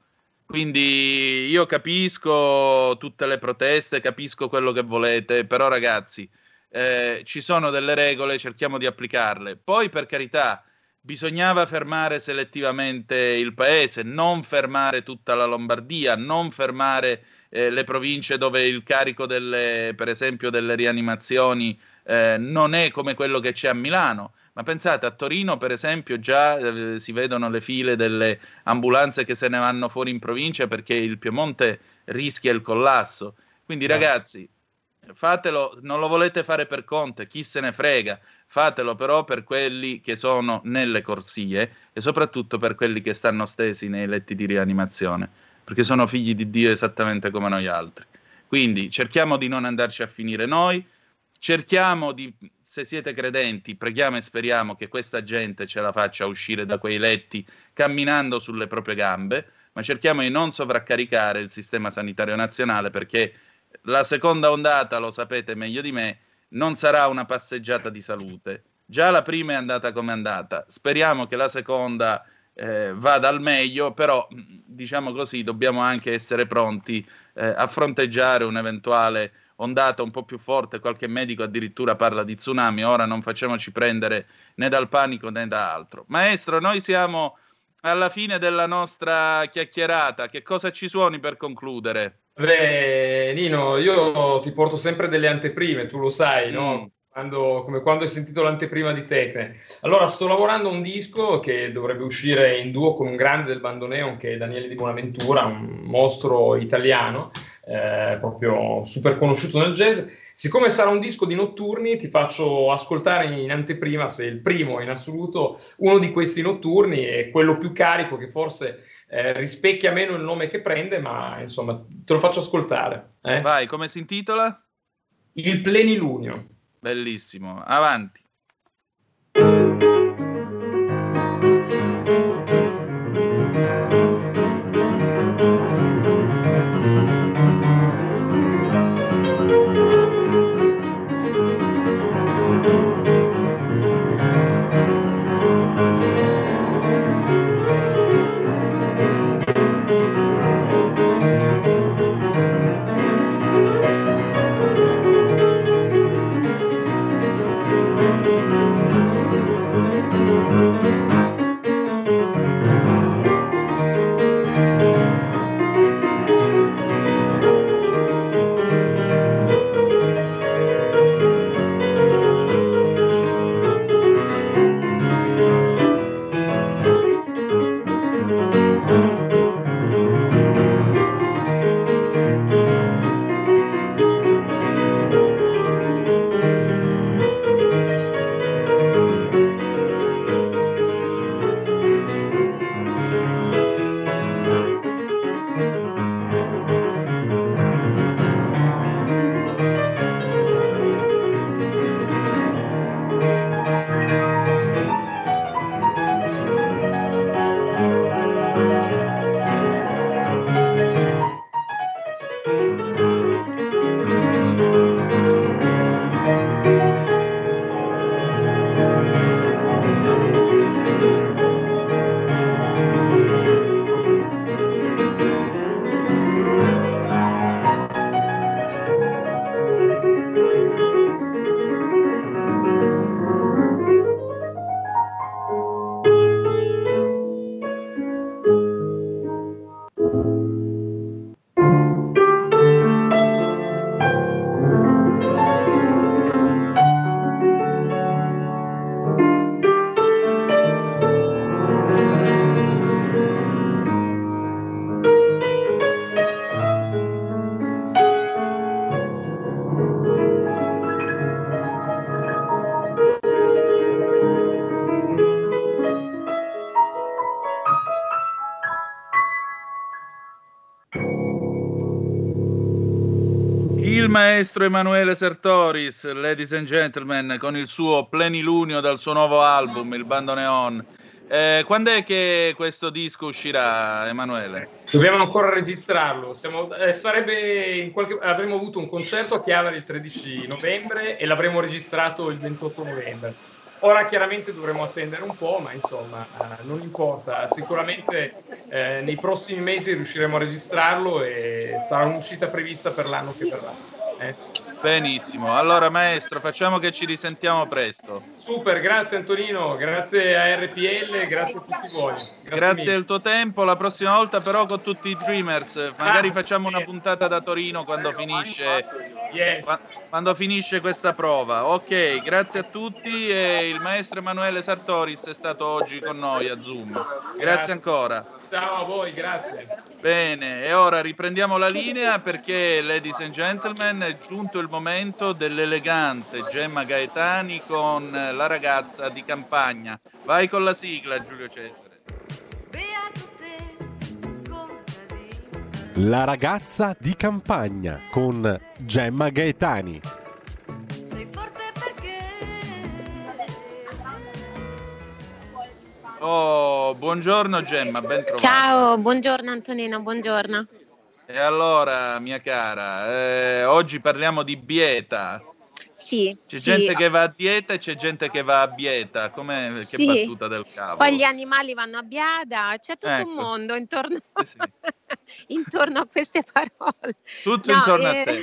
Quindi io capisco tutte le proteste, capisco quello che volete, però ragazzi, eh, ci sono delle regole, cerchiamo di applicarle. Poi, per carità, bisognava fermare selettivamente il paese, non fermare tutta la Lombardia, non fermare eh, le province dove il carico delle, per esempio, delle rianimazioni eh, non è come quello che c'è a Milano. Ma pensate, a Torino, per esempio, già eh, si vedono le file delle ambulanze che se ne vanno fuori in provincia perché il Piemonte rischia il collasso. Quindi, no. ragazzi, fatelo, non lo volete fare per Conte, chi se ne frega, fatelo però per quelli che sono nelle corsie e soprattutto per quelli che stanno stesi nei letti di rianimazione, perché sono figli di Dio esattamente come noi altri. Quindi cerchiamo di non andarci a finire noi, cerchiamo di, se siete credenti, preghiamo e speriamo che questa gente ce la faccia uscire da quei letti camminando sulle proprie gambe, ma cerchiamo di non sovraccaricare il sistema sanitario nazionale perché la seconda ondata, lo sapete meglio di me, non sarà una passeggiata di salute. Già la prima è andata come è andata. Speriamo che la seconda eh, vada al meglio, però diciamo così, dobbiamo anche essere pronti eh, a fronteggiare un'eventuale ondata un po' più forte. Qualche medico addirittura parla di tsunami. Ora non facciamoci prendere né dal panico né da altro. Maestro, noi siamo alla fine della nostra chiacchierata. Che cosa ci suoni per concludere? Beh, Nino, io ti porto sempre delle anteprime, tu lo sai, no? Mm. Quando, come quando hai sentito l'anteprima di Tecne. Allora, sto lavorando a un disco che dovrebbe uscire in duo con un grande del bandoneon che è Daniele Di Buonaventura, un mostro italiano, eh, proprio super conosciuto nel jazz. Siccome sarà un disco di notturni, ti faccio ascoltare in anteprima, se il primo in assoluto, uno di questi notturni è quello più carico che forse eh, rispecchia meno il nome che prende, ma insomma te lo faccio ascoltare. Eh? Vai, come si intitola? Il plenilunio. Bellissimo, avanti. Maestro Emanuele Sertoris, ladies and gentlemen, con il suo plenilunio dal suo nuovo album, il Bandoneon. Eh, quando è che questo disco uscirà, Emanuele? Dobbiamo ancora registrarlo. Siamo, eh, qualche, avremmo avuto un concerto a Chiavari il 13 novembre e l'avremmo registrato il 28 novembre. Ora chiaramente dovremo attendere un po', ma insomma eh, non importa, sicuramente eh, nei prossimi mesi riusciremo a registrarlo e sarà un'uscita prevista per l'anno che verrà. Eh. Benissimo, allora maestro, facciamo che ci risentiamo presto. Super, grazie Antonino, grazie a RPL, grazie a tutti voi. Grazie, grazie del tuo tempo, la prossima volta però con tutti i Dreamers, magari ah, facciamo una puntata da Torino quando finisce, yes. quando finisce questa prova. Ok, grazie a tutti e il maestro Emanuele Sartoris è stato oggi con noi a Zoom. Grazie, grazie. ancora. Ciao a voi, grazie. Bene, e ora riprendiamo la linea perché, ladies and gentlemen, è giunto il momento dell'elegante Gemma Gaetani con la ragazza di campagna. Vai con la sigla, Giulio Cesare. La ragazza di campagna con Gemma Gaetani. Oh, buongiorno Gemma, ben trovata. Ciao, buongiorno Antonino, buongiorno. E allora, mia cara, eh, oggi parliamo di bieta. Sì, c'è sì. gente che va a dieta e c'è gente che va a bieta. Come sì. che battuta del cavolo? Poi gli animali vanno a biada, c'è tutto ecco. un mondo intorno, sì, intorno, a queste parole. Tutto no, intorno eh... a te.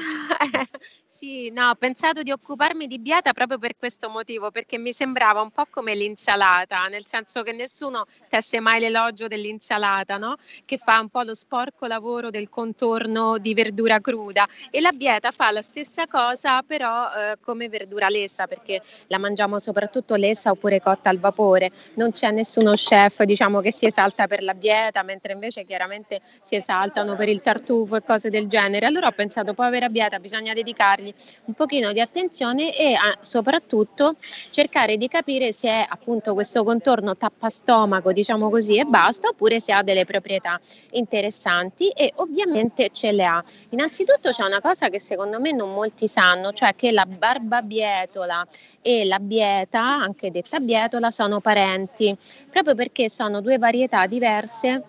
Sì, no, ho pensato di occuparmi di bieta proprio per questo motivo, perché mi sembrava un po' come l'insalata, nel senso che nessuno tesse mai l'elogio dell'insalata, no? Che fa un po' lo sporco lavoro del contorno di verdura cruda e la bieta fa la stessa cosa però eh, come verdura lessa, perché la mangiamo soprattutto lessa oppure cotta al vapore. Non c'è nessuno chef, diciamo, che si esalta per la bieta, mentre invece chiaramente si esaltano per il tartufo e cose del genere. Allora ho pensato, povera bieta, bisogna dedicargli dargli un pochino di attenzione e a, soprattutto cercare di capire se è appunto questo contorno tappastomaco, diciamo così, e basta, oppure se ha delle proprietà interessanti e ovviamente ce le ha. Innanzitutto c'è una cosa che secondo me non molti sanno, cioè che la barbabietola e la bieta, anche detta bietola, sono parenti, proprio perché sono due varietà diverse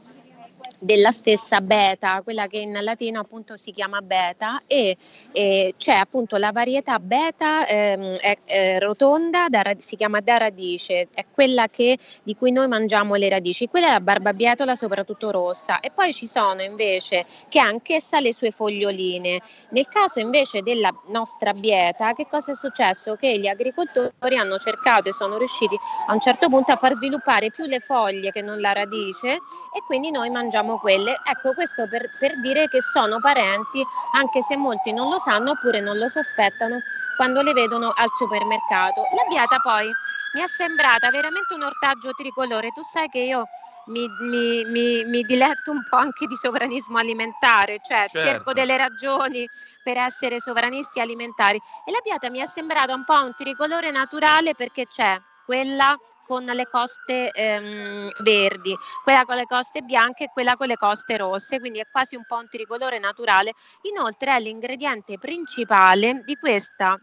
della stessa beta, quella che in latino appunto si chiama beta e, e c'è appunto la varietà beta ehm, è, è rotonda, da, si chiama da radice, è quella che, di cui noi mangiamo le radici, quella è la barbabietola soprattutto rossa e poi ci sono invece che anch'essa ha le sue foglioline. Nel caso invece della nostra bieta, che cosa è successo? Che gli agricoltori hanno cercato e sono riusciti a un certo punto a far sviluppare più le foglie che non la radice e quindi noi mangiamo mangiamo quelle. Ecco, questo per, per dire che sono parenti, anche se molti non lo sanno oppure non lo sospettano quando le vedono al supermercato. La biata poi mi è sembrata veramente un ortaggio tricolore. Tu sai che io mi, mi, mi, mi, diletto un po' anche di sovranismo alimentare, cioè certo. cerco delle ragioni per essere sovranisti alimentari. E la biata mi è sembrata un po' un tricolore naturale perché c'è quella con le coste ehm, verdi, quella con le coste bianche e quella con le coste rosse, quindi è quasi un po' un tricolore naturale. Inoltre è l'ingrediente principale di questa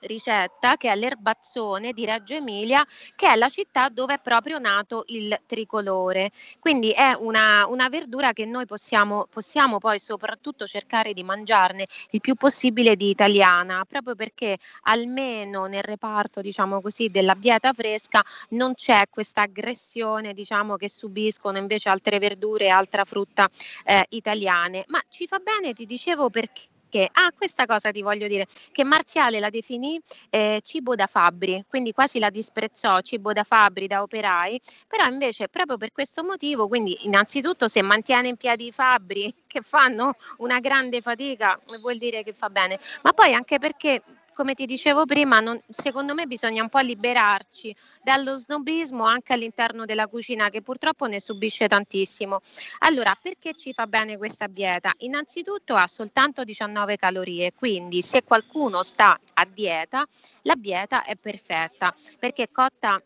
ricetta che è l'erbazzone di Reggio Emilia, che è la città dove è proprio nato il tricolore. Quindi è una, una verdura che noi possiamo, possiamo poi soprattutto cercare di mangiarne il più possibile di italiana, proprio perché almeno nel reparto, diciamo così, della bieta fresca non c'è questa aggressione, diciamo, che subiscono invece altre verdure e altra frutta eh, italiane. Ma ci fa bene, ti dicevo perché perché, ah, questa cosa ti voglio dire, che Marziale la definì eh, cibo da fabbri, quindi quasi la disprezzò, cibo da fabbri, da operai, però invece proprio per questo motivo, quindi innanzitutto se mantiene in piedi i fabbri che fanno una grande fatica, vuol dire che fa bene, ma poi anche perché come ti dicevo prima, non, secondo me bisogna un po' liberarci dallo snobismo anche all'interno della cucina che purtroppo ne subisce tantissimo. Allora, perché ci fa bene questa dieta? Innanzitutto ha soltanto 19 calorie, quindi se qualcuno sta a dieta, la dieta è perfetta perché cotta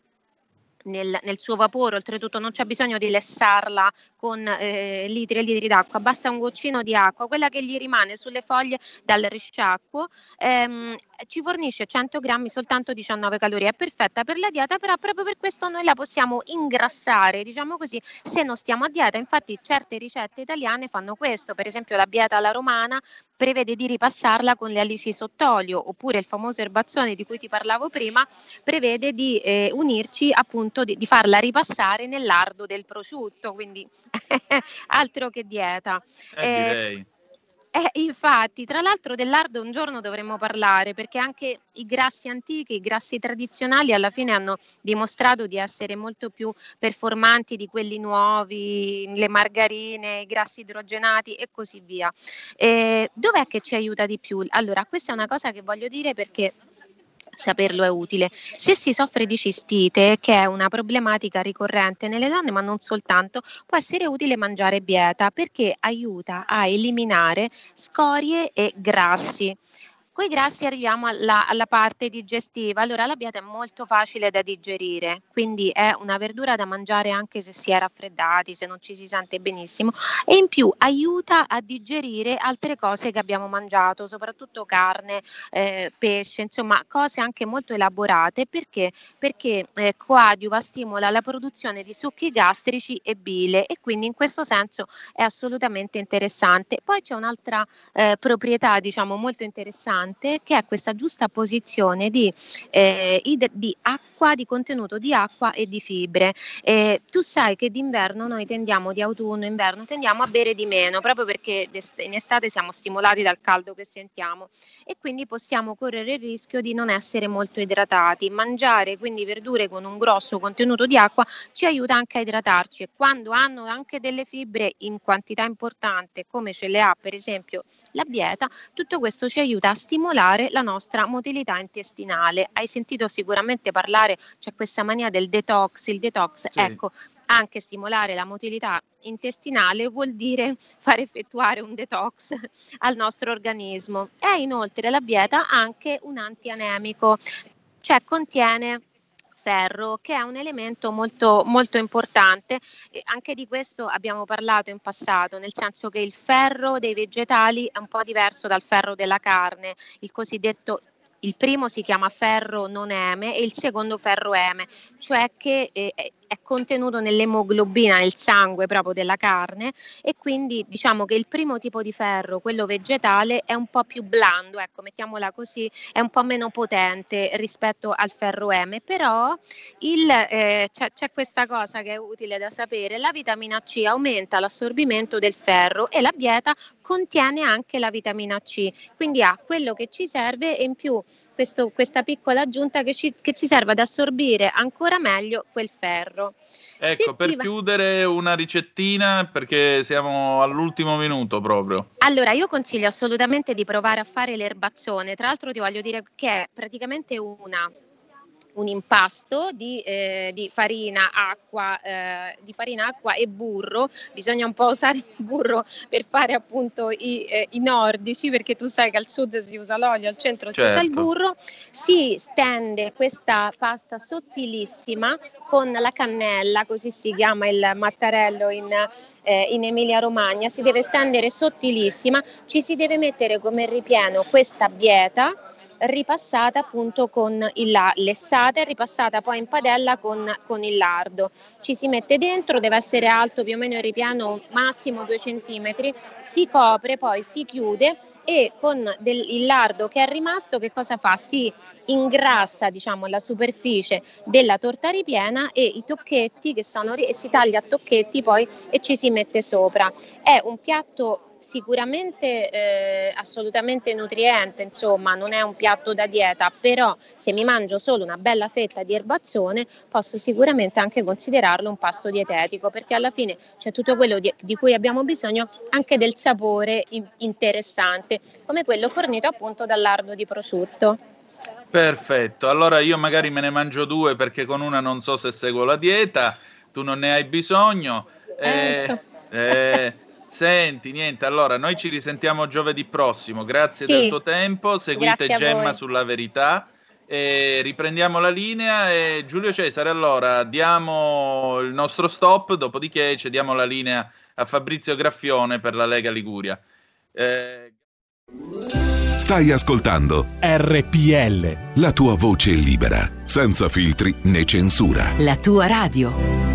nel, nel, suo vapore, oltretutto non c'è bisogno di lessarla con eh, litri e litri d'acqua, basta un goccino di acqua, quella che gli rimane sulle foglie dal risciacquo ehm, ci fornisce 100 grammi soltanto 19 calorie, è perfetta per la dieta, però proprio per questo noi la possiamo ingrassare, diciamo così, se non stiamo a dieta, infatti certe ricette italiane fanno questo, per esempio la bieta alla romana prevede di ripassarla con le alici sott'olio, oppure il famoso erbazzone di cui ti parlavo prima prevede di eh, unirci appunto di, di farla ripassare nel lardo del prosciutto, quindi altro che dieta. Eh, eh, Eh, infatti, tra l'altro del lardo un giorno dovremmo parlare perché anche i grassi antichi, i grassi tradizionali alla fine hanno dimostrato di essere molto più performanti di quelli nuovi, le margarine, i grassi idrogenati e così via. Eh, dov'è che ci aiuta di più? Allora, questa è una cosa che voglio dire perché saperlo è utile. Se si soffre di cistite, che è una problematica ricorrente nelle donne, ma non soltanto, può essere utile mangiare bieta perché aiuta a eliminare scorie e grassi. Con i grassi arriviamo alla, alla, parte digestiva. Allora la bieta è molto facile da digerire, quindi è una verdura da mangiare anche se si è raffreddati, se non ci si sente benissimo e in più aiuta a digerire altre cose che abbiamo mangiato, soprattutto carne, eh, pesce, insomma cose anche molto elaborate perché, perché eh, coadiuva, stimola la produzione di succhi gastrici e bile e quindi in questo senso è assolutamente interessante. Poi c'è un'altra eh, proprietà diciamo molto interessante importante che è questa giusta posizione di, eh, di acqua, di contenuto di acqua e di fibre. Eh, tu sai che d'inverno noi tendiamo, di autunno, inverno, tendiamo a bere di meno, proprio perché in estate siamo stimolati dal caldo che sentiamo e quindi possiamo correre il rischio di non essere molto idratati. Mangiare quindi verdure con un grosso contenuto di acqua ci aiuta anche a idratarci e quando hanno anche delle fibre in quantità importante come ce le ha per esempio la bieta, tutto questo ci aiuta a stimolare stimolare la nostra motilità intestinale. Hai sentito sicuramente parlare, c'è questa mania del detox, il detox, sì. ecco, anche stimolare la motilità intestinale vuol dire far effettuare un detox al nostro organismo. È inoltre la bieta anche un antianemico, cioè contiene ferro, che è un elemento molto, molto importante. E anche di questo abbiamo parlato in passato, nel senso che il ferro dei vegetali è un po' diverso dal ferro della carne, il cosiddetto il primo si chiama ferro non eme e il secondo ferro eme, cioè che eh, è contenuto nell'emoglobina, nel sangue proprio della carne e quindi diciamo che il primo tipo di ferro, quello vegetale, è un po' più blando, ecco, mettiamola così, è un po' meno potente rispetto al ferro M, però il, eh, c'è, c'è questa cosa che è utile da sapere, la vitamina C aumenta l'assorbimento del ferro e la bieta contiene anche la vitamina C, quindi ha quello che ci serve e in più questo, questa piccola aggiunta che ci, che ci, serve ad assorbire ancora meglio quel ferro. Ecco, Se per va... chiudere una ricettina, perché siamo all'ultimo minuto proprio. Allora, io consiglio assolutamente di provare a fare l'erbazzone. Tra l'altro ti voglio dire che è praticamente una un impasto di, eh, di, farina, acqua, eh, di farina, acqua e burro. Bisogna un po' usare il burro per fare appunto i, eh, i, nordici, perché tu sai che al sud si usa l'olio, al centro certo. si usa il certo. burro. Si stende questa pasta sottilissima con la cannella, così si chiama il mattarello in, eh, in Emilia Romagna. Si deve stendere sottilissima, ci si deve mettere come ripieno questa bieta ripassata appunto con il la- lessata e ripassata poi in padella con, con, il lardo. Ci si mette dentro, deve essere alto più o meno il ripiano massimo 2 cm, si copre, poi si chiude e con del, il lardo che è rimasto che cosa fa? Si ingrassa diciamo la superficie della torta ripiena e i tocchetti che sono si taglia a tocchetti poi e ci si mette sopra. È un piatto sicuramente eh, assolutamente nutriente, insomma non è un piatto da dieta, però se mi mangio solo una bella fetta di erbazzone posso sicuramente anche considerarlo un pasto dietetico perché alla fine c'è tutto quello di, di cui abbiamo bisogno anche del sapore in, interessante, come quello fornito appunto dal lardo di prosciutto. Perfetto, allora io magari me ne mangio due perché con una non so se seguo la dieta, tu non ne hai bisogno. Eh, eh, Senti, niente, allora noi ci risentiamo giovedì prossimo. Grazie sì. del tuo tempo. Seguite Gemma sulla verità. E riprendiamo la linea e Giulio Cesare, allora diamo il nostro stop, dopodiché cediamo la linea a Fabrizio Graffione per la Lega Liguria. Eh... Stai ascoltando RPL, la tua voce libera, senza filtri né censura. La tua radio.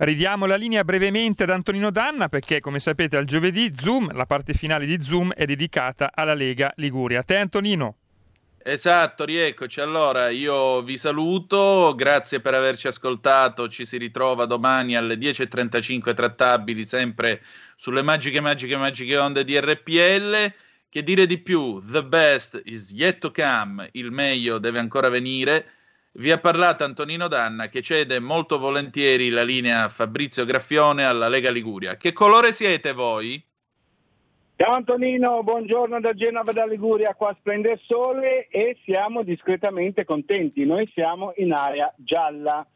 Ridiamo la linea brevemente ad Antonino Danna perché, come sapete, al giovedì Zoom, la parte finale di Zoom, è dedicata alla Lega Liguria. A te, Antonino. Esatto, rieccoci. Allora, io vi saluto, grazie per averci ascoltato. Ci si ritrova domani alle 10.35 trattabili, sempre sulle magiche, magiche, magiche onde di RPL. Che dire di più? The best is yet to come, il meglio deve ancora venire. Vi ha parlato Antonino Danna che cede molto volentieri la linea Fabrizio Graffione alla Lega Liguria. Che colore siete voi? Ciao Antonino, buongiorno da Genova da Liguria, qua splende il sole e siamo discretamente contenti. Noi siamo in area gialla.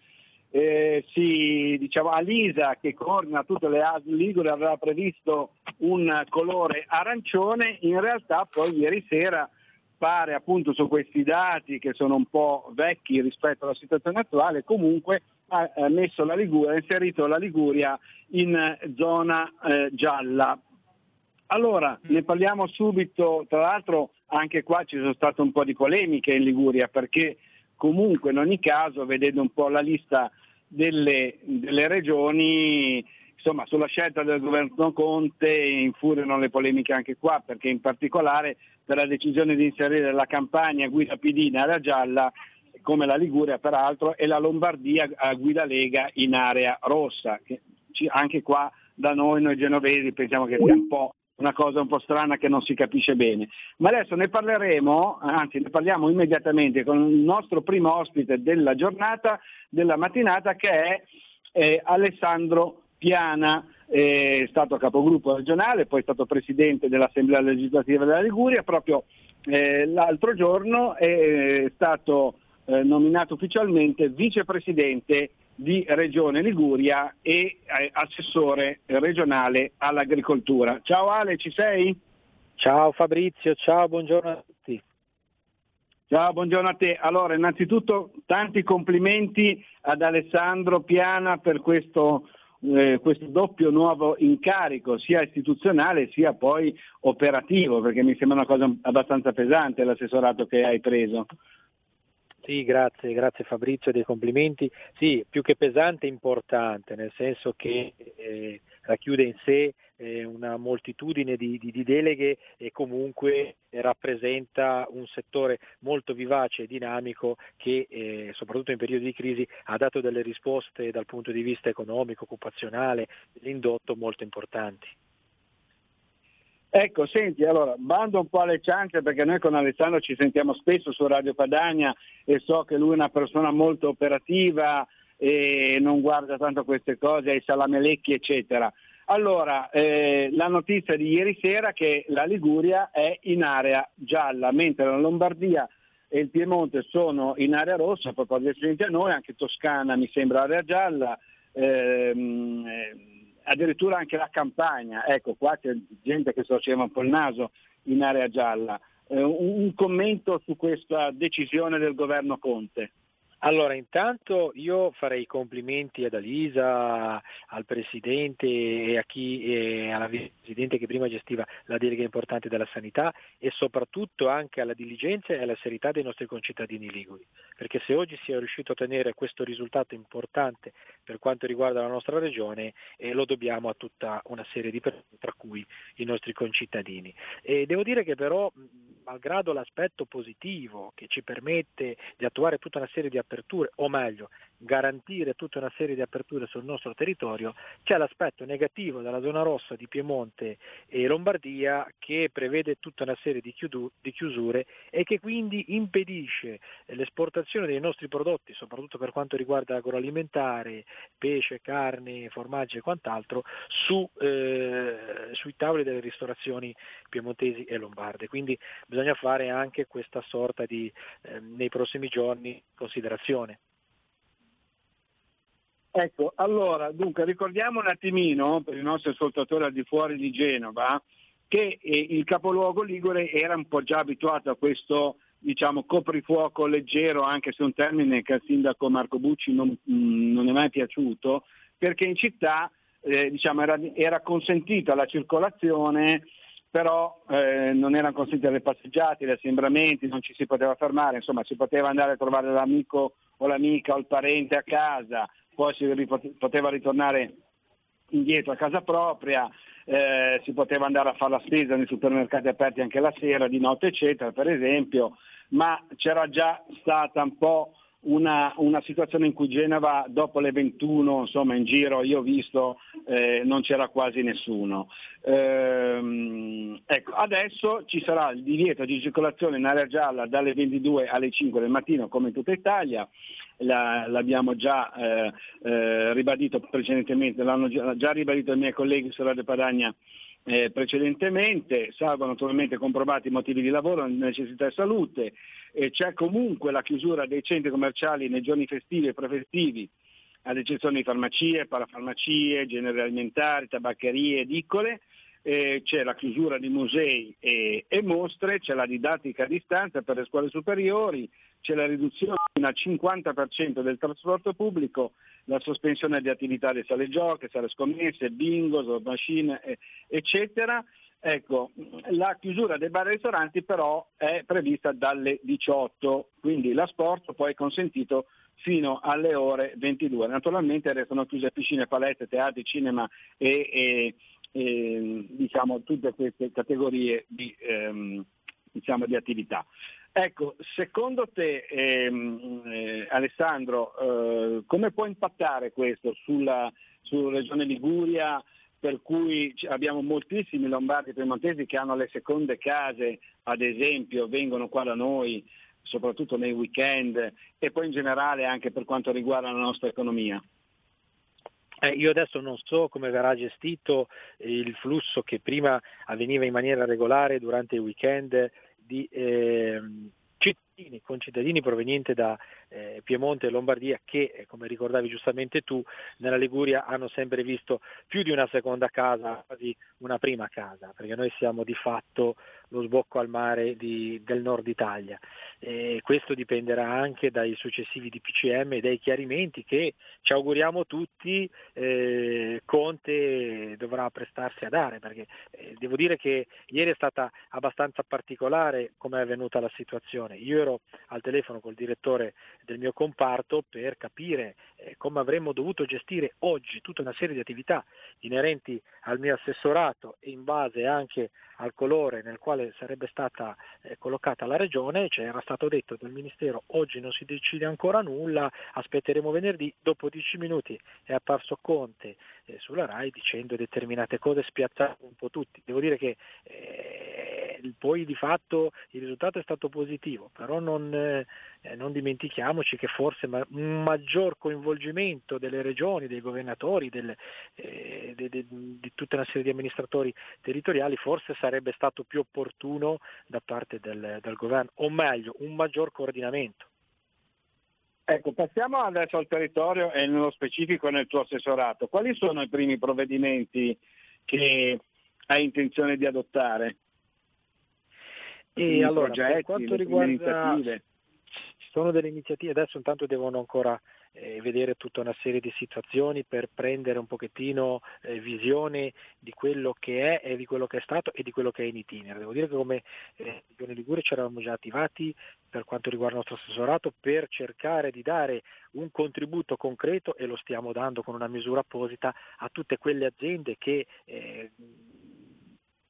Eh, sì, diciamo, Alisa che coordina tutte le ASL Ligure aveva previsto un colore arancione, in realtà poi ieri sera pare appunto su questi dati che sono un po' vecchi rispetto alla situazione attuale, comunque ha messo la Liguria, ha inserito la Liguria in zona eh, gialla. Allora, ne parliamo subito, tra l'altro anche qua ci sono state un po' di polemiche in Liguria perché comunque in ogni caso, vedendo un po' la lista delle, delle regioni, insomma sulla scelta del governo Conte infuriano le polemiche anche qua perché in particolare per la decisione di inserire la campagna guida PD in area gialla come la Liguria peraltro e la Lombardia a guida Lega in area rossa. Che anche qua da noi, noi genovesi, pensiamo che sia un po' una cosa un po' strana che non si capisce bene. Ma adesso ne parleremo, anzi ne parliamo immediatamente con il nostro primo ospite della giornata, della mattinata, che è eh, Alessandro Piana, è stato capogruppo regionale, poi è stato presidente dell'Assemblea legislativa della Liguria, proprio eh, l'altro giorno è stato eh, nominato ufficialmente vicepresidente di Regione Liguria e eh, assessore regionale all'agricoltura. Ciao Ale, ci sei? Ciao Fabrizio, ciao, buongiorno a tutti. Ciao, buongiorno a te. Allora, innanzitutto tanti complimenti ad Alessandro Piana per questo, eh, questo doppio nuovo incarico, sia istituzionale sia poi operativo, perché mi sembra una cosa abbastanza pesante l'assessorato che hai preso. Sì, grazie, grazie Fabrizio dei complimenti. Sì, più che pesante, importante, nel senso che eh, racchiude in sé una moltitudine di, di, di, deleghe e comunque rappresenta un settore molto vivace e dinamico che eh, soprattutto in periodi di crisi ha dato delle risposte dal punto di vista economico, occupazionale, l'indotto molto importanti. Ecco, senti, allora, bando un po' alle ciance perché noi con Alessandro ci sentiamo spesso su Radio Padania e so che lui è una persona molto operativa e non guarda tanto queste cose, ai salamelecchi, eccetera. Allora, eh, la notizia di ieri sera è che la Liguria è in area gialla, mentre la Lombardia e il Piemonte sono in area rossa, poi per esempio a noi, anche Toscana mi sembra area gialla. Ehm, addirittura anche la campagna, ecco qua c'è gente che storceva un po' il naso in area gialla. Eh, un commento su questa decisione del governo Conte. Allora, intanto io farei i complimenti ad Alisa, al Presidente e a chi, e alla Presidente che prima gestiva la delega importante della sanità e soprattutto anche alla diligenza e alla serietà dei nostri concittadini liguri. Perché se oggi si è riuscito a ottenere questo risultato importante per quanto riguarda la nostra regione, eh, lo dobbiamo a tutta una serie di persone, tra cui i nostri concittadini. E devo dire che però, malgrado l'aspetto positivo che ci permette di attuare tutta una serie di aperture, o meglio, garantire tutta una serie di aperture sul nostro territorio, c'è l'aspetto negativo della zona rossa di Piemonte e Lombardia che prevede tutta una serie di, chiusure e che quindi impedisce l'esportazione dei nostri prodotti, soprattutto per quanto riguarda l'agroalimentare, pesce, carne, formaggi e quant'altro, su, eh, sui tavoli delle ristorazioni piemontesi e lombarde. Quindi bisogna fare anche questa sorta di eh, nei prossimi giorni considerazione. Ecco, allora, dunque ricordiamo un attimino per i nostri ascoltatori al di fuori di Genova che eh, il capoluogo Ligure era un po' già abituato a questo diciamo, coprifuoco leggero, anche se un termine che al sindaco Marco Bucci non, mh, mm, non è mai piaciuto, perché in città eh, diciamo, era, era, consentita la circolazione, però eh, non erano consentite le passeggiate, gli assembramenti, non ci si poteva fermare, insomma si poteva andare a trovare l'amico o l'amica o il parente a casa, poi si poteva ritornare indietro a casa propria, eh, si poteva andare a fare la spesa nei supermercati aperti anche la sera, di notte eccetera per esempio, ma c'era già stata un po' una, una, situazione in cui Genova dopo le 21, insomma in giro io ho visto eh, non c'era quasi nessuno. Ehm, ecco, adesso ci sarà il divieto di circolazione in area gialla dalle 22 alle 5 del mattino come in tutta Italia, La, l'abbiamo già eh, eh, ribadito precedentemente, l'hanno già, già ribadito i miei colleghi su Radio Padagna eh, precedentemente, salvo naturalmente comprovati motivi di lavoro, necessità e salute, eh, c'è comunque la chiusura dei centri commerciali nei giorni festivi e prefestivi, ad eccezione di farmacie, parafarmacie, generi alimentari, tabaccherie, edicole, eh, c'è la chiusura di musei e, e, mostre, c'è la didattica a distanza per le scuole superiori, c'è la riduzione fino al 50% del trasporto pubblico, la sospensione di attività di sale giochi, sale scommesse, bingo, slot machine, eh, eccetera. Ecco, la chiusura dei bar e ristoranti però è prevista dalle 18, quindi l'asporto poi è consentito fino alle ore 22. Naturalmente restano chiuse piscine, palette, teatri, cinema e, e, e diciamo, tutte queste categorie di, ehm, diciamo, di attività. Ecco, secondo te ehm, eh, Alessandro, eh, come può impattare questo sulla, sulla regione Liguria, per cui abbiamo moltissimi lombardi e piemontesi che hanno le seconde case, ad esempio, vengono qua da noi, soprattutto nei weekend, e poi in generale anche per quanto riguarda la nostra economia? Eh, io adesso non so come verrà gestito il flusso che prima avveniva in maniera regolare durante i weekend di eh, cittadini, concittadini provenienti da eh, Piemonte e Lombardia che, eh, come ricordavi giustamente tu, nella Liguria hanno sempre visto più di una seconda casa, quasi una prima casa, perché noi siamo di fatto lo sbocco al mare di, del nord Italia. E questo dipenderà anche dai successivi DPCM e dai chiarimenti che ci auguriamo tutti eh, Conte dovrà prestarsi a dare, perché eh, devo dire che ieri è stata abbastanza particolare come è avvenuta la situazione. Io ero al telefono col direttore del mio comparto per capire eh, come avremmo dovuto gestire oggi tutta una serie di attività inerenti al mio assessorato e in base anche al colore nel quale sarebbe stata eh, collocata la regione, cioè era stato detto dal Ministero oggi non si decide ancora nulla, aspetteremo venerdì, dopo dieci minuti è apparso Conte eh, sulla RAI dicendo determinate cose, spiazzando un po' tutti. Devo dire che eh, poi di fatto il risultato è stato positivo, però non, eh, non dimentichiamoci che forse ma- un maggior coinvolgimento delle regioni, dei governatori, del, eh, de- de- di tutta una serie di amministratori territoriali forse sarebbe stato più opportuno da parte del, del governo, o meglio un maggior coordinamento. Ecco, passiamo adesso al territorio e nello specifico nel tuo assessorato. Quali sono i primi provvedimenti che hai intenzione di adottare? E I allora, progetti, per quanto riguarda... Ci sono delle iniziative, adesso intanto devono ancora eh, vedere tutta una serie di situazioni per prendere un pochettino eh, visione di quello che è e di quello che è stato e di quello che è in itinere. Devo dire che come eh, Regione Liguria ci eravamo già attivati per quanto riguarda il nostro assessorato per cercare di dare un contributo concreto e lo stiamo dando con una misura apposita a tutte quelle aziende che eh,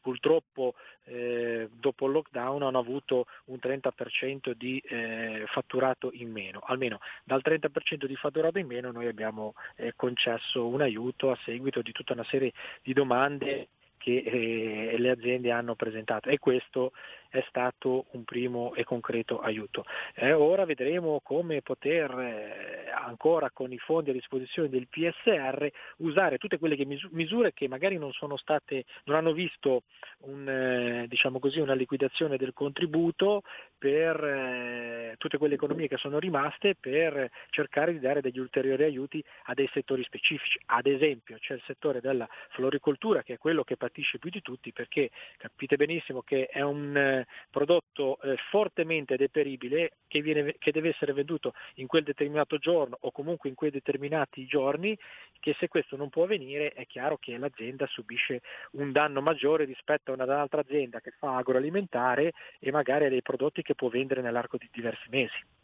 purtroppo eh, dopo il lockdown hanno avuto un 30% di eh, fatturato in meno, almeno dal 30% di fatturato in meno noi abbiamo eh, concesso un aiuto a seguito di tutta una serie di domande che eh, le aziende hanno presentato. E questo è stato un primo e concreto aiuto. Eh, ora vedremo come poter eh, ancora con i fondi a disposizione del PSR, usare tutte quelle che misure che magari non sono state, non hanno visto un, eh, diciamo così, una liquidazione del contributo per eh, tutte quelle economie che sono rimaste per cercare di dare degli ulteriori aiuti a dei settori specifici. Ad esempio c'è il settore della floricoltura che è quello che patisce più di tutti perché capite benissimo che è un prodotto eh, fortemente deperibile che, viene, che deve essere venduto in quel determinato giorno o comunque in quei determinati giorni che se questo non può avvenire è chiaro che l'azienda subisce un danno maggiore rispetto a un'altra azienda che fa agroalimentare e magari ha dei prodotti che può vendere nell'arco di diversi mesi.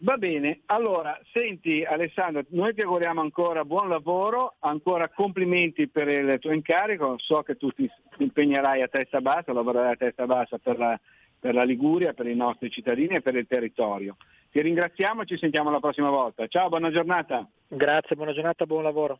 Va bene, allora senti Alessandro, noi ti auguriamo ancora buon lavoro, ancora complimenti per il tuo incarico, so che tu ti impegnerai a testa bassa, lavorerai a testa bassa per la, per la Liguria, per i nostri cittadini e per il territorio. Ti ringraziamo e ci sentiamo la prossima volta. Ciao, buona giornata. Grazie, buona giornata, buon lavoro.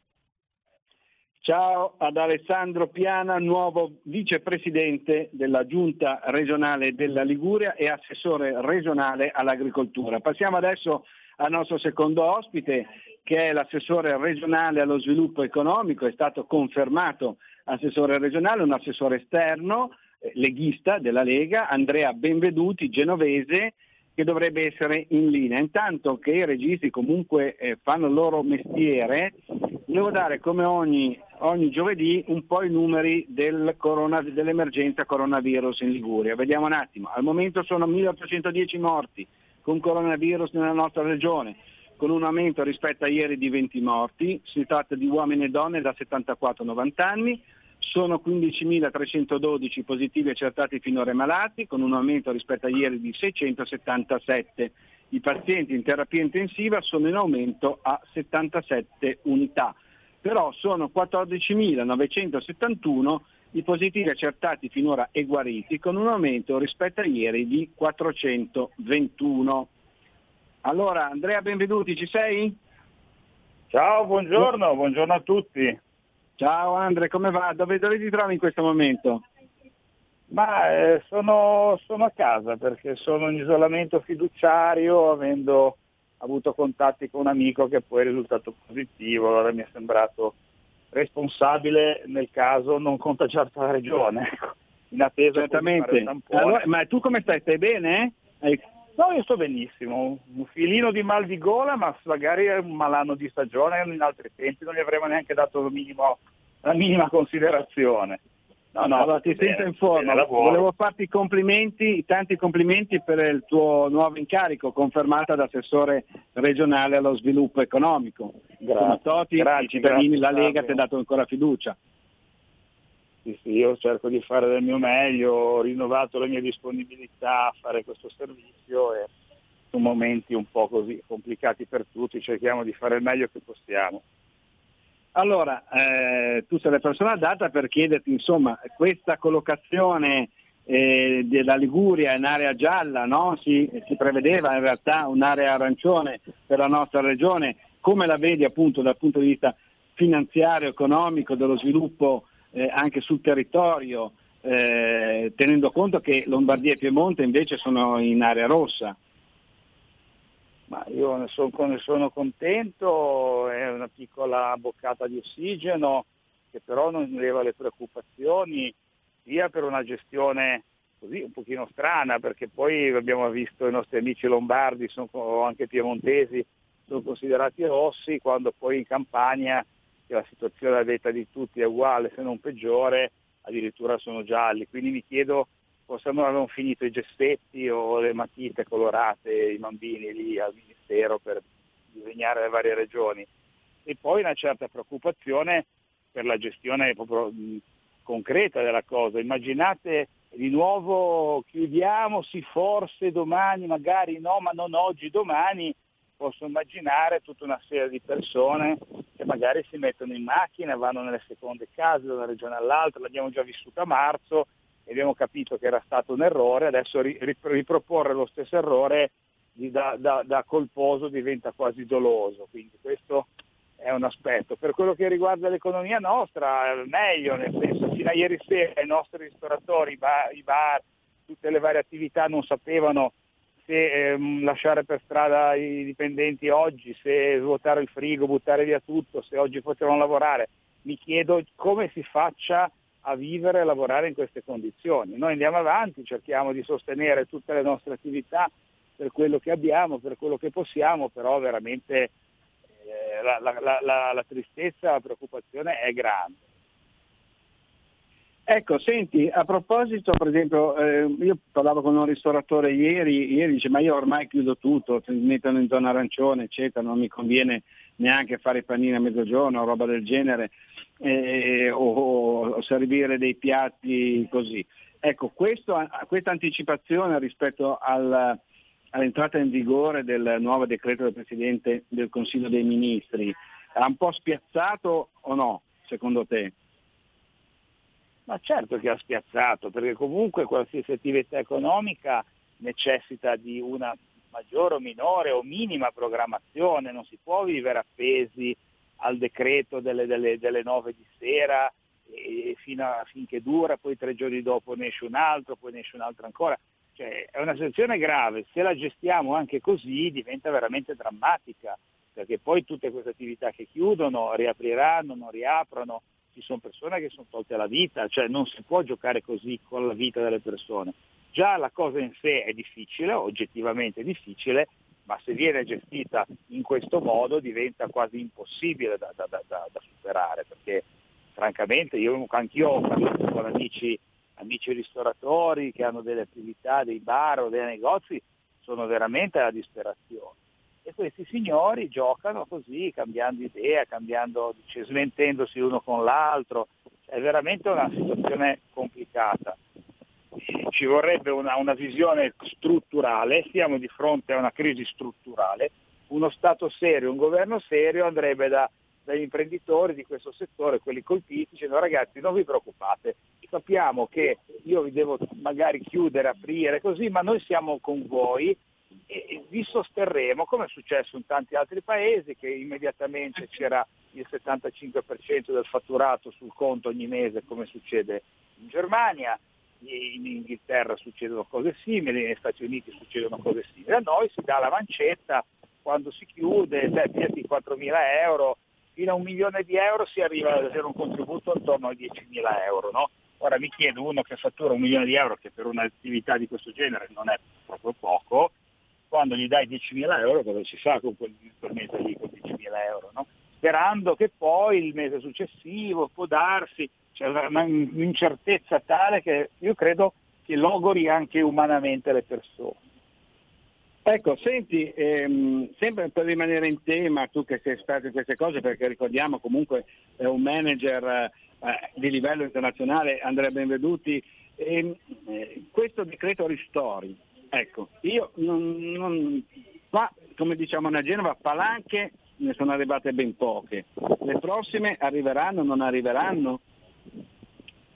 Ciao ad Alessandro Piana, nuovo vicepresidente della Giunta regionale della Liguria e assessore regionale all'agricoltura. Passiamo adesso al nostro secondo ospite che è l'assessore regionale allo sviluppo economico, è stato confermato assessore regionale, un assessore esterno, eh, leghista della Lega, Andrea Benveduti, genovese, che dovrebbe essere in linea. Intanto che i registi comunque eh, fanno il loro mestiere, volevo dare come ogni, ogni giovedì un po' i numeri del corona, dell'emergenza coronavirus in Liguria. Vediamo un attimo, al momento sono 1810 morti con coronavirus nella nostra regione, con un aumento rispetto a ieri di 20 morti, si tratta di uomini e donne da 74 90 anni, sono 15.312 positivi accertati finora malati, con un aumento rispetto a ieri di 677. I pazienti in terapia intensiva sono in aumento a 77 unità, però sono 14.971 i positivi accertati finora e guariti, con un aumento rispetto a ieri di 421. Allora, Andrea Benvenuti, ci sei? Ciao, buongiorno, buongiorno a tutti. Ciao Andre, come va? Dove, dove ti trovi in questo momento? Ma eh, sono, sono, a casa perché sono in isolamento fiduciario avendo avuto contatti con un amico che poi è risultato positivo, allora mi è sembrato responsabile nel caso non contagiato la regione. Ecco, in attesa Certamente. Allora, ma tu come stai? Stai bene? Hai... No, io sto benissimo, un filino di mal di gola, ma magari è un malanno di stagione, in altri tempi non gli avremmo neanche dato minimo, la minima considerazione. No, no, allora ti sento in forma. Volevo farti i complimenti, tanti complimenti per il tuo nuovo incarico, confermato da assessore regionale allo sviluppo economico. Grazie. Come Toti, grazie, i cittadini, grazie, la Lega ti ha dato ancora fiducia. Sì, sì, io cerco di fare del mio meglio, ho rinnovato la mia disponibilità a fare questo servizio e su momenti un po' così complicati per tutti cerchiamo di fare il meglio che possiamo. Allora, eh, tu sei la persona adatta per chiederti, insomma, questa collocazione eh, della Liguria in area gialla, no? si, si, prevedeva in realtà un'area arancione per la nostra regione, come la vedi appunto dal punto di vista finanziario, economico, dello sviluppo eh, anche sul territorio, eh, tenendo conto che Lombardia e Piemonte invece sono in area rossa. Ma io ne sono, ne sono contento, è una piccola boccata di ossigeno che però non leva le preoccupazioni sia per una gestione così un pochino strana perché poi abbiamo visto i nostri amici lombardi sono, anche piemontesi sono considerati rossi quando poi in campagna che la situazione a detta di tutti è uguale se non peggiore, addirittura sono gialli. Quindi mi chiedo forse non avevano finito i gessetti o le matite colorate i bambini lì al Ministero per disegnare le varie regioni. E poi una certa preoccupazione per la gestione proprio concreta della cosa. Immaginate di nuovo chiudiamo, sì forse domani, magari no, ma non oggi, domani, posso immaginare tutta una serie di persone che magari si mettono in macchina, vanno nelle seconde case da una regione all'altra, l'abbiamo già vissuta a marzo e abbiamo capito che era stato un errore, adesso riproporre lo stesso errore da, da, da colposo diventa quasi doloso, quindi questo è un aspetto. Per quello che riguarda l'economia nostra, meglio, nel senso fino a ieri sera i nostri ristoratori, i bar, i bar tutte le varie attività non sapevano se ehm, lasciare per strada i dipendenti oggi, se svuotare il frigo, buttare via tutto, se oggi potevano lavorare. Mi chiedo come si faccia a vivere e lavorare in queste condizioni. Noi andiamo avanti, cerchiamo di sostenere tutte le nostre attività per quello che abbiamo, per quello che possiamo, però veramente eh, la, la, la, la tristezza, la preoccupazione è grande. Ecco, senti, a proposito, per esempio, eh, io parlavo con un ristoratore ieri, ieri dice ma io ormai chiudo tutto, mi mettono in zona arancione, eccetera, non mi conviene neanche fare i panini a mezzogiorno o roba del genere, eh, o, o, servire dei piatti così. Ecco, questo, questa anticipazione rispetto al, all'entrata in vigore del nuovo decreto del Presidente del Consiglio dei Ministri ha un po' spiazzato o no, secondo te? Ma certo che ha spiazzato, perché comunque qualsiasi attività economica necessita di una maggiore o minore o minima programmazione, non si può vivere appesi al decreto delle, delle, delle 9 di sera e fino a, finché dura, poi tre giorni dopo ne esce un altro, poi ne esce un altro ancora. Cioè, è una situazione grave, se la gestiamo anche così diventa veramente drammatica, perché poi tutte queste attività che chiudono riapriranno, non riaprono, ci sono persone che sono tolte la vita, cioè non si può giocare così con la vita delle persone. Già la cosa in sé è difficile, oggettivamente difficile, ma se viene gestita in questo modo diventa quasi impossibile da, da, da, da superare, perché francamente io anch'io ho parlato con amici, amici ristoratori che hanno delle attività, dei bar o dei negozi, sono veramente alla disperazione e questi signori giocano così, cambiando idea, cambiando, cioè, smentendosi l'uno con l'altro. È veramente una situazione complicata. Ci vorrebbe una, una visione strutturale, siamo di fronte a una crisi strutturale, uno Stato serio, un governo serio andrebbe da, dagli imprenditori di questo settore, quelli colpiti, dicendo ragazzi non vi preoccupate, sappiamo che io vi devo magari chiudere, aprire così, ma noi siamo con voi e vi sosterremo, come è successo in tanti altri paesi, che immediatamente c'era il 75% del fatturato sul conto ogni mese, come succede in Germania, in Inghilterra succedono cose simili, negli Stati Uniti succedono cose simili. A noi si dà la mancetta quando si chiude, beh, piatti 4.000 euro, fino a un milione di euro si arriva ad avere un contributo attorno ai 10.000 euro. No? Ora mi chiedo uno che fattura un milione di euro, che per un'attività di questo genere non è proprio poco, quando gli dai 10.000 euro cosa ci fa con quel, per mettergli con 10.000 euro, no? sperando che poi il mese successivo può darsi, c'è un'incertezza tale che io credo che logori anche umanamente le persone. Ecco, senti, ehm, sempre per rimanere in tema, tu che sei esperto in queste cose, perché ricordiamo comunque è un manager eh, di livello internazionale, Andrea Benveduti, ehm, eh, questo decreto ristori, Ecco, io non, non, qua, come diciamo a Genova, palanche ne sono arrivate ben poche. Le prossime arriveranno o non arriveranno?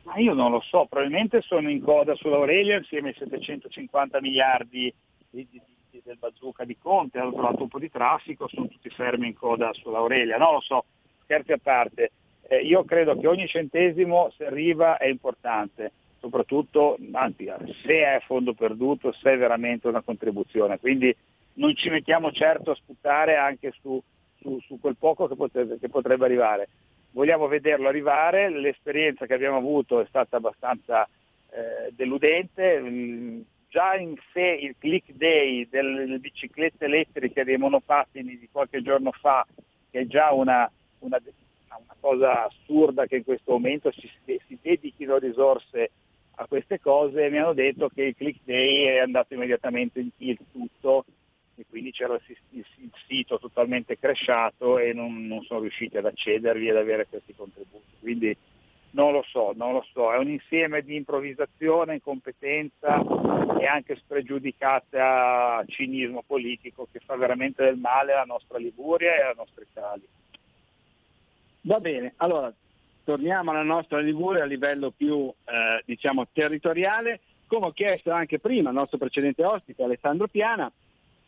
Ma io non lo so, probabilmente sono in coda sull'Aurelia insieme ai 750 miliardi di, di, di, del bazooka di Conte, hanno trovato un po' di traffico, sono tutti fermi in coda sull'Aurelia, non lo so, scherzi a parte. Eh, io credo che ogni centesimo se arriva è importante soprattutto, anzi, se è fondo perduto, se è veramente una contribuzione. Quindi non ci mettiamo certo a sputare anche su, su, su quel poco che potrebbe, che potrebbe, arrivare. Vogliamo vederlo arrivare, l'esperienza che abbiamo avuto è stata abbastanza eh, deludente. Mm, già in sé il click day delle biciclette elettriche dei monopattini di qualche giorno fa, che è già una, una, una cosa assurda che in questo momento si, si dedichino risorse a queste cose mi hanno detto che il click day è andato immediatamente in tilt tutto e quindi c'era il, sito totalmente crashato e non, non, sono riusciti ad accedervi ed avere questi contributi. Quindi non lo so, non lo so, è un insieme di improvvisazione, incompetenza e anche spregiudicata cinismo politico che fa veramente del male alla nostra Liguria e alla nostra Italia. Va bene, allora torniamo alla nostra Liguria a livello più eh, diciamo, territoriale, come ho chiesto anche prima al nostro precedente ospite Alessandro Piana,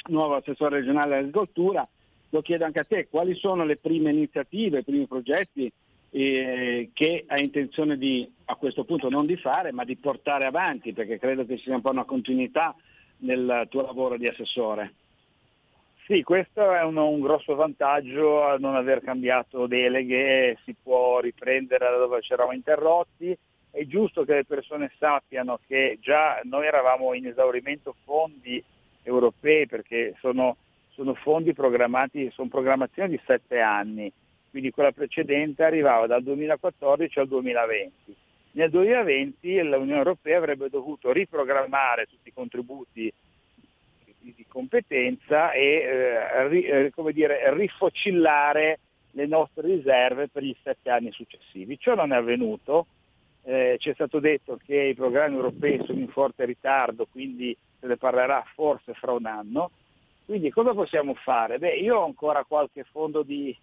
nuovo assessore regionale all'agricoltura, lo chiedo anche a te, quali sono le prime iniziative, i primi progetti eh, che hai intenzione di, a questo punto non di fare, ma di portare avanti, perché credo che ci sia un po' una continuità nel tuo lavoro di assessore. Sì, questo è un, un grosso vantaggio a non aver cambiato deleghe, si può riprendere da dove ci eravamo interrotti. È giusto che le persone sappiano che già noi eravamo in esaurimento fondi europei perché sono, sono fondi programmati, sono programmazioni di sette anni, quindi quella precedente arrivava dal 2014 al 2020. Nel 2020 l'Unione Europea avrebbe dovuto riprogrammare tutti i contributi di competenza e eh, ri, eh, come dire, rifocillare le nostre riserve per gli sette anni successivi. Ciò non è avvenuto, eh, ci è stato detto che i programmi europei sono in forte ritardo, quindi se ne parlerà forse fra un anno. Quindi cosa possiamo fare? Beh, io ho ancora qualche fondo di...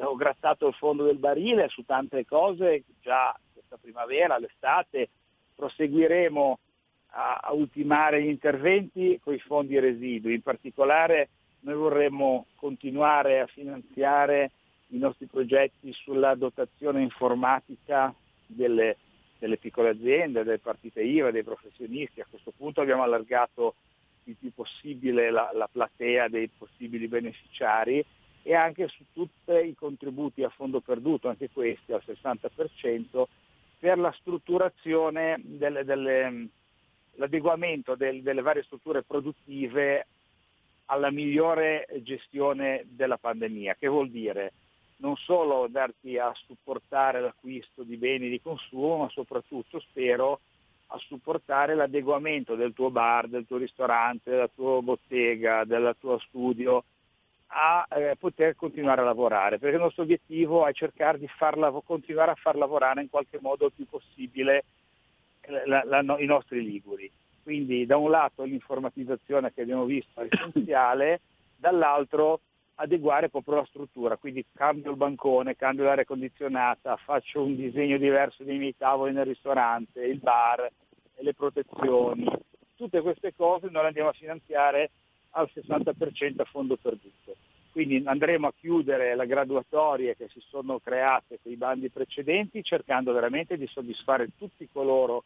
ho grattato il fondo del barile su tante cose, già questa primavera, l'estate, proseguiremo a, a ultimare gli interventi con i fondi residui. In particolare noi vorremmo continuare a finanziare i nostri progetti sulla dotazione informatica delle, delle piccole aziende, delle partite IVA, dei professionisti. A questo punto abbiamo allargato il più possibile la, la platea dei possibili beneficiari e anche su tutti i contributi a fondo perduto, anche questi al 60%, per la strutturazione delle, delle, l'adeguamento del, delle varie strutture produttive alla migliore gestione della pandemia, che vuol dire non solo darti a supportare l'acquisto di beni di consumo, ma soprattutto spero a supportare l'adeguamento del tuo bar, del tuo ristorante, della tua bottega, del tuo studio a eh, poter continuare a lavorare, perché il nostro obiettivo è cercare di farla, continuare a far lavorare in qualche modo il più possibile la, la, no, i nostri liguri. Quindi da un lato l'informatizzazione che abbiamo visto è essenziale, dall'altro adeguare proprio la struttura, quindi cambio il bancone, cambio l'aria condizionata, faccio un disegno diverso dei miei tavoli nel ristorante, il bar, le protezioni, tutte queste cose noi le andiamo a finanziare al 60% a fondo perduto. Quindi andremo a chiudere le graduatorie che si sono create con i bandi precedenti cercando veramente di soddisfare tutti coloro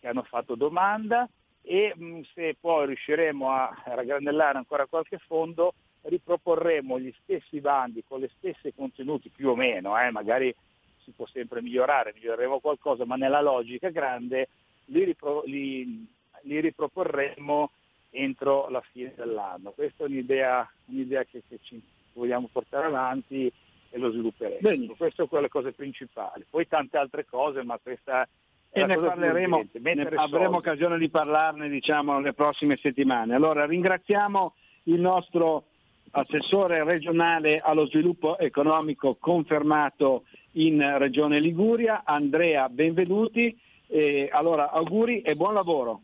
che hanno fatto domanda e mh, se poi riusciremo a raggranellare ancora qualche fondo riproporremo gli stessi bandi con le stesse contenuti più o meno, eh, magari si può sempre migliorare, miglioreremo qualcosa, ma nella logica grande li, ripro- li, li riproporremo entro la fine dell'anno. Questa è un'idea, un'idea che, che, ci vogliamo portare avanti e lo svilupperemo. Bene. Queste sono quelle cose principali. Poi tante altre cose, ma questa e ne parleremo, ne avremo occasione di parlarne diciamo le prossime settimane. Allora ringraziamo il nostro assessore regionale allo sviluppo economico confermato in Regione Liguria, Andrea Benvenuti. E allora auguri e buon lavoro.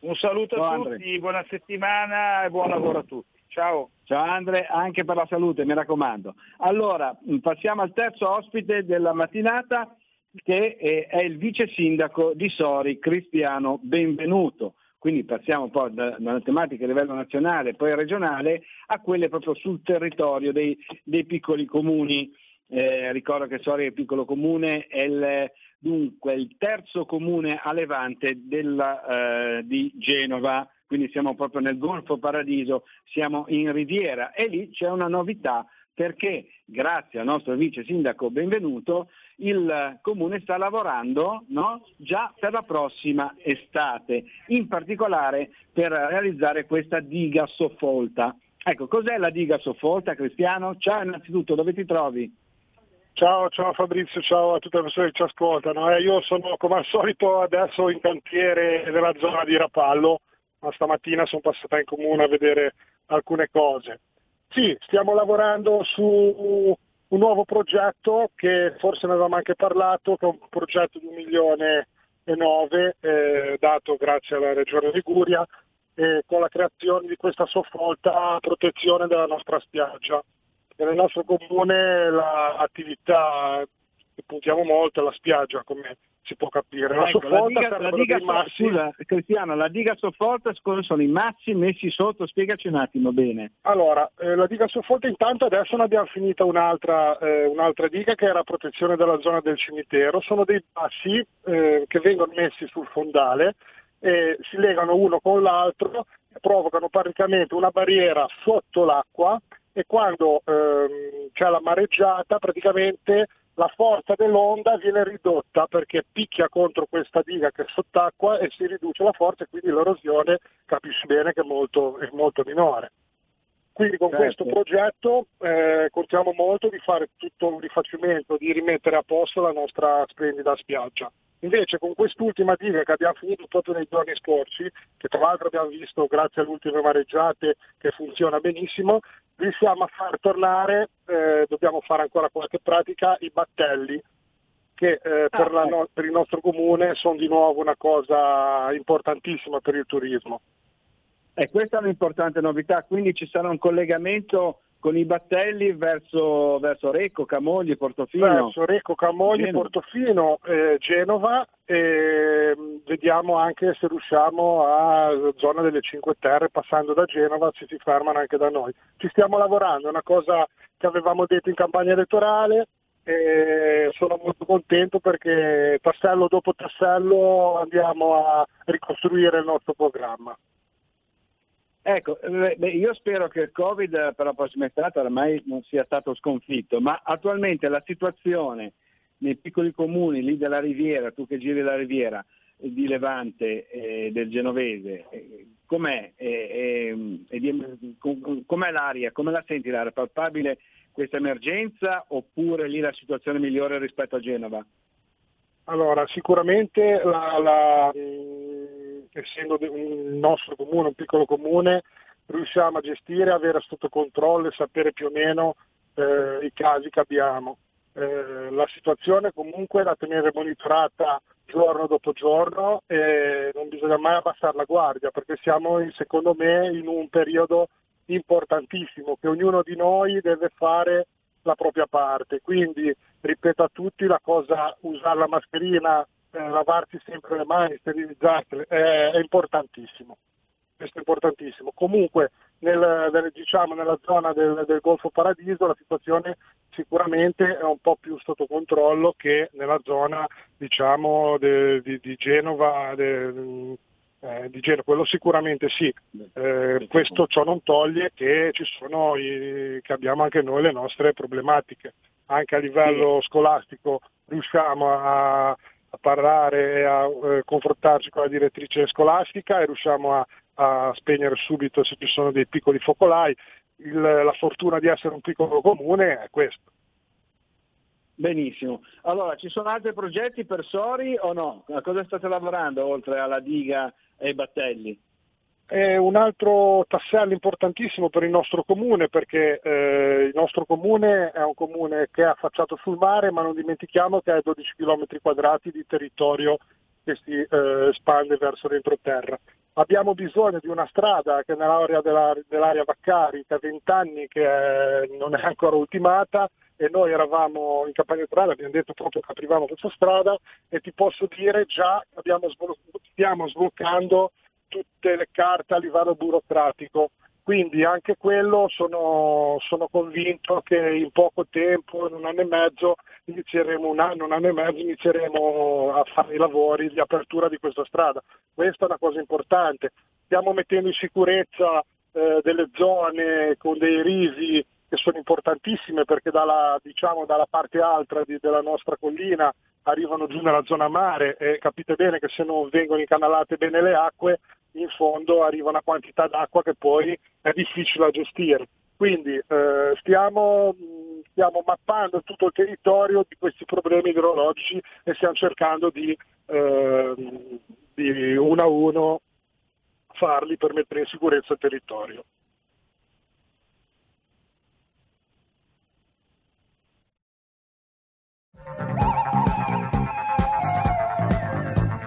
Un saluto Ciao, a tutti, Andre. buona settimana e buon lavoro a tutti. Ciao. Ciao Andre, anche per la salute, mi raccomando. Allora, passiamo al terzo ospite della mattinata che è il vice sindaco di Sori, Cristiano Benvenuto. Quindi passiamo poi da, da una tematica a livello nazionale, poi regionale, a quelle proprio sul territorio dei, dei piccoli comuni. Eh, ricordo che Sori è il piccolo comune, è il, dunque il terzo comune a levante della, eh, di Genova, quindi siamo proprio nel Golfo Paradiso, siamo in Riviera e lì c'è una novità perché grazie al nostro vice sindaco benvenuto il comune sta lavorando no? già per la prossima estate, in particolare per realizzare questa diga soffolta. Ecco, cos'è la diga soffolta, Cristiano? Ciao innanzitutto, dove ti trovi? Ciao, ciao Fabrizio, ciao a tutte le persone che ci ascoltano. Eh, io sono come al solito adesso in cantiere nella zona di Rapallo, ma stamattina sono passata in comune a vedere alcune cose. Sì, stiamo lavorando su un nuovo progetto che forse ne avevamo anche parlato, che è un progetto di un milione e nove, eh, dato grazie alla Regione Liguria, eh, con la creazione di questa soffolta protezione della nostra spiaggia. Nel nostro comune l'attività che puntiamo molto è la spiaggia, come si può capire. La, ecco, la diga, la diga so, scusa, Cristiano, la diga soffolta sono i massi messi sotto? Spiegaci un attimo bene. Allora, eh, la diga soffolta intanto adesso ne abbiamo finita un'altra, eh, un'altra diga che era protezione della zona del cimitero, sono dei massi eh, che vengono messi sul fondale e si legano uno con l'altro, provocano praticamente una barriera sotto l'acqua e quando ehm, c'è la mareggiata praticamente la forza dell'onda viene ridotta perché picchia contro questa diga che è sott'acqua e si riduce la forza e quindi l'erosione capisci bene che è molto, è molto minore. Quindi con Certo. questo progetto eh, contiamo molto di fare tutto un rifacimento, di rimettere a posto la nostra splendida spiaggia. Invece con quest'ultima diga che abbiamo finito proprio nei giorni scorsi, che tra l'altro abbiamo visto grazie alle ultime mareggiate che funziona benissimo, riusciamo a far tornare, eh, dobbiamo fare ancora qualche pratica, i battelli che eh, per, la no- per il nostro comune sono di nuovo una cosa importantissima per il turismo. E questa è un'importante novità, quindi ci sarà un collegamento con i battelli verso, verso Recco, Camogli, Portofino. Verso Recco, Camogli, Genova. Portofino, eh, Genova e mm, vediamo anche se riusciamo a zona delle Cinque Terre passando da Genova se si fermano anche da noi. Ci stiamo lavorando, è una cosa che avevamo detto in campagna elettorale e sono molto contento perché tassello dopo tassello andiamo a ricostruire il nostro programma. Ecco, eh, beh, io spero che il Covid eh, per la prossima estate ormai non sia stato sconfitto, ma attualmente la situazione nei piccoli comuni lì della Riviera, tu che giri la Riviera, eh, di Levante e del Genovese, eh, com'è? E- e- e di- com- com'è l'aria? Come la senti l'aria? È palpabile questa emergenza oppure lì la situazione migliore rispetto a Genova? Allora, sicuramente la- la, essendo un nostro comune, un piccolo comune, riusciamo a gestire, avere sotto controllo e sapere più o meno eh, i casi che abbiamo. Eh, la situazione comunque è da tenere monitorata giorno dopo giorno e non bisogna mai abbassare la guardia perché siamo secondo me in un periodo importantissimo che ognuno di noi deve fare la propria parte. Quindi ripeto a tutti la cosa, usare la mascherina, eh, lavarsi sempre le mani, sterilizzarle, è, è importantissimo. Questo è importantissimo. Comunque nel- nel- diciamo, nella zona del, del Golfo Paradiso la situazione sicuramente è un po' più sotto controllo che nella zona diciamo, de- di, di Genova, de- eh, di Genova, quello sicuramente sì. Eh, questo ciò non toglie che ci sono i- che abbiamo anche noi le nostre problematiche. Anche a livello scolastico riusciamo a, a parlare e a eh, confrontarci con la direttrice scolastica e riusciamo a, a spegnere subito se ci sono dei piccoli focolai. Il- la fortuna di essere un piccolo comune è questo. Benissimo. Allora, ci sono altri progetti per Sori o no? A cosa state lavorando oltre alla diga e ai battelli? È un altro tassello importantissimo per il nostro comune perché eh, il nostro comune è un comune che è affacciato sul mare ma non dimentichiamo che ha 12 km quadrati di territorio che si eh, espande verso l'entroterra. Abbiamo bisogno di una strada che nell'area della- dell'area Vaccari ha 20 anni che è- non è ancora ultimata e noi eravamo in campagna elettorale, abbiamo detto proprio che aprivamo questa strada e ti posso dire già che sblo- stiamo sbloccando tutte le carte a livello burocratico. Quindi anche quello sono, sono convinto che in poco tempo, in un anno e mezzo, inizieremo un anno, un anno e mezzo, inizieremo a fare i lavori di apertura di questa strada. Questa è una cosa importante. Stiamo mettendo in sicurezza eh, delle zone con dei risi che sono importantissime perché dalla, diciamo, dalla parte alta di- della nostra collina arrivano giù nella zona mare e capite bene che se non vengono incanalate bene le acque, in fondo arriva una quantità d'acqua che poi è difficile da gestire. Quindi eh, stiamo, mh, stiamo mappando tutto il territorio di questi problemi idrologici e stiamo cercando di, eh, di uno a uno farli per mettere in sicurezza il territorio.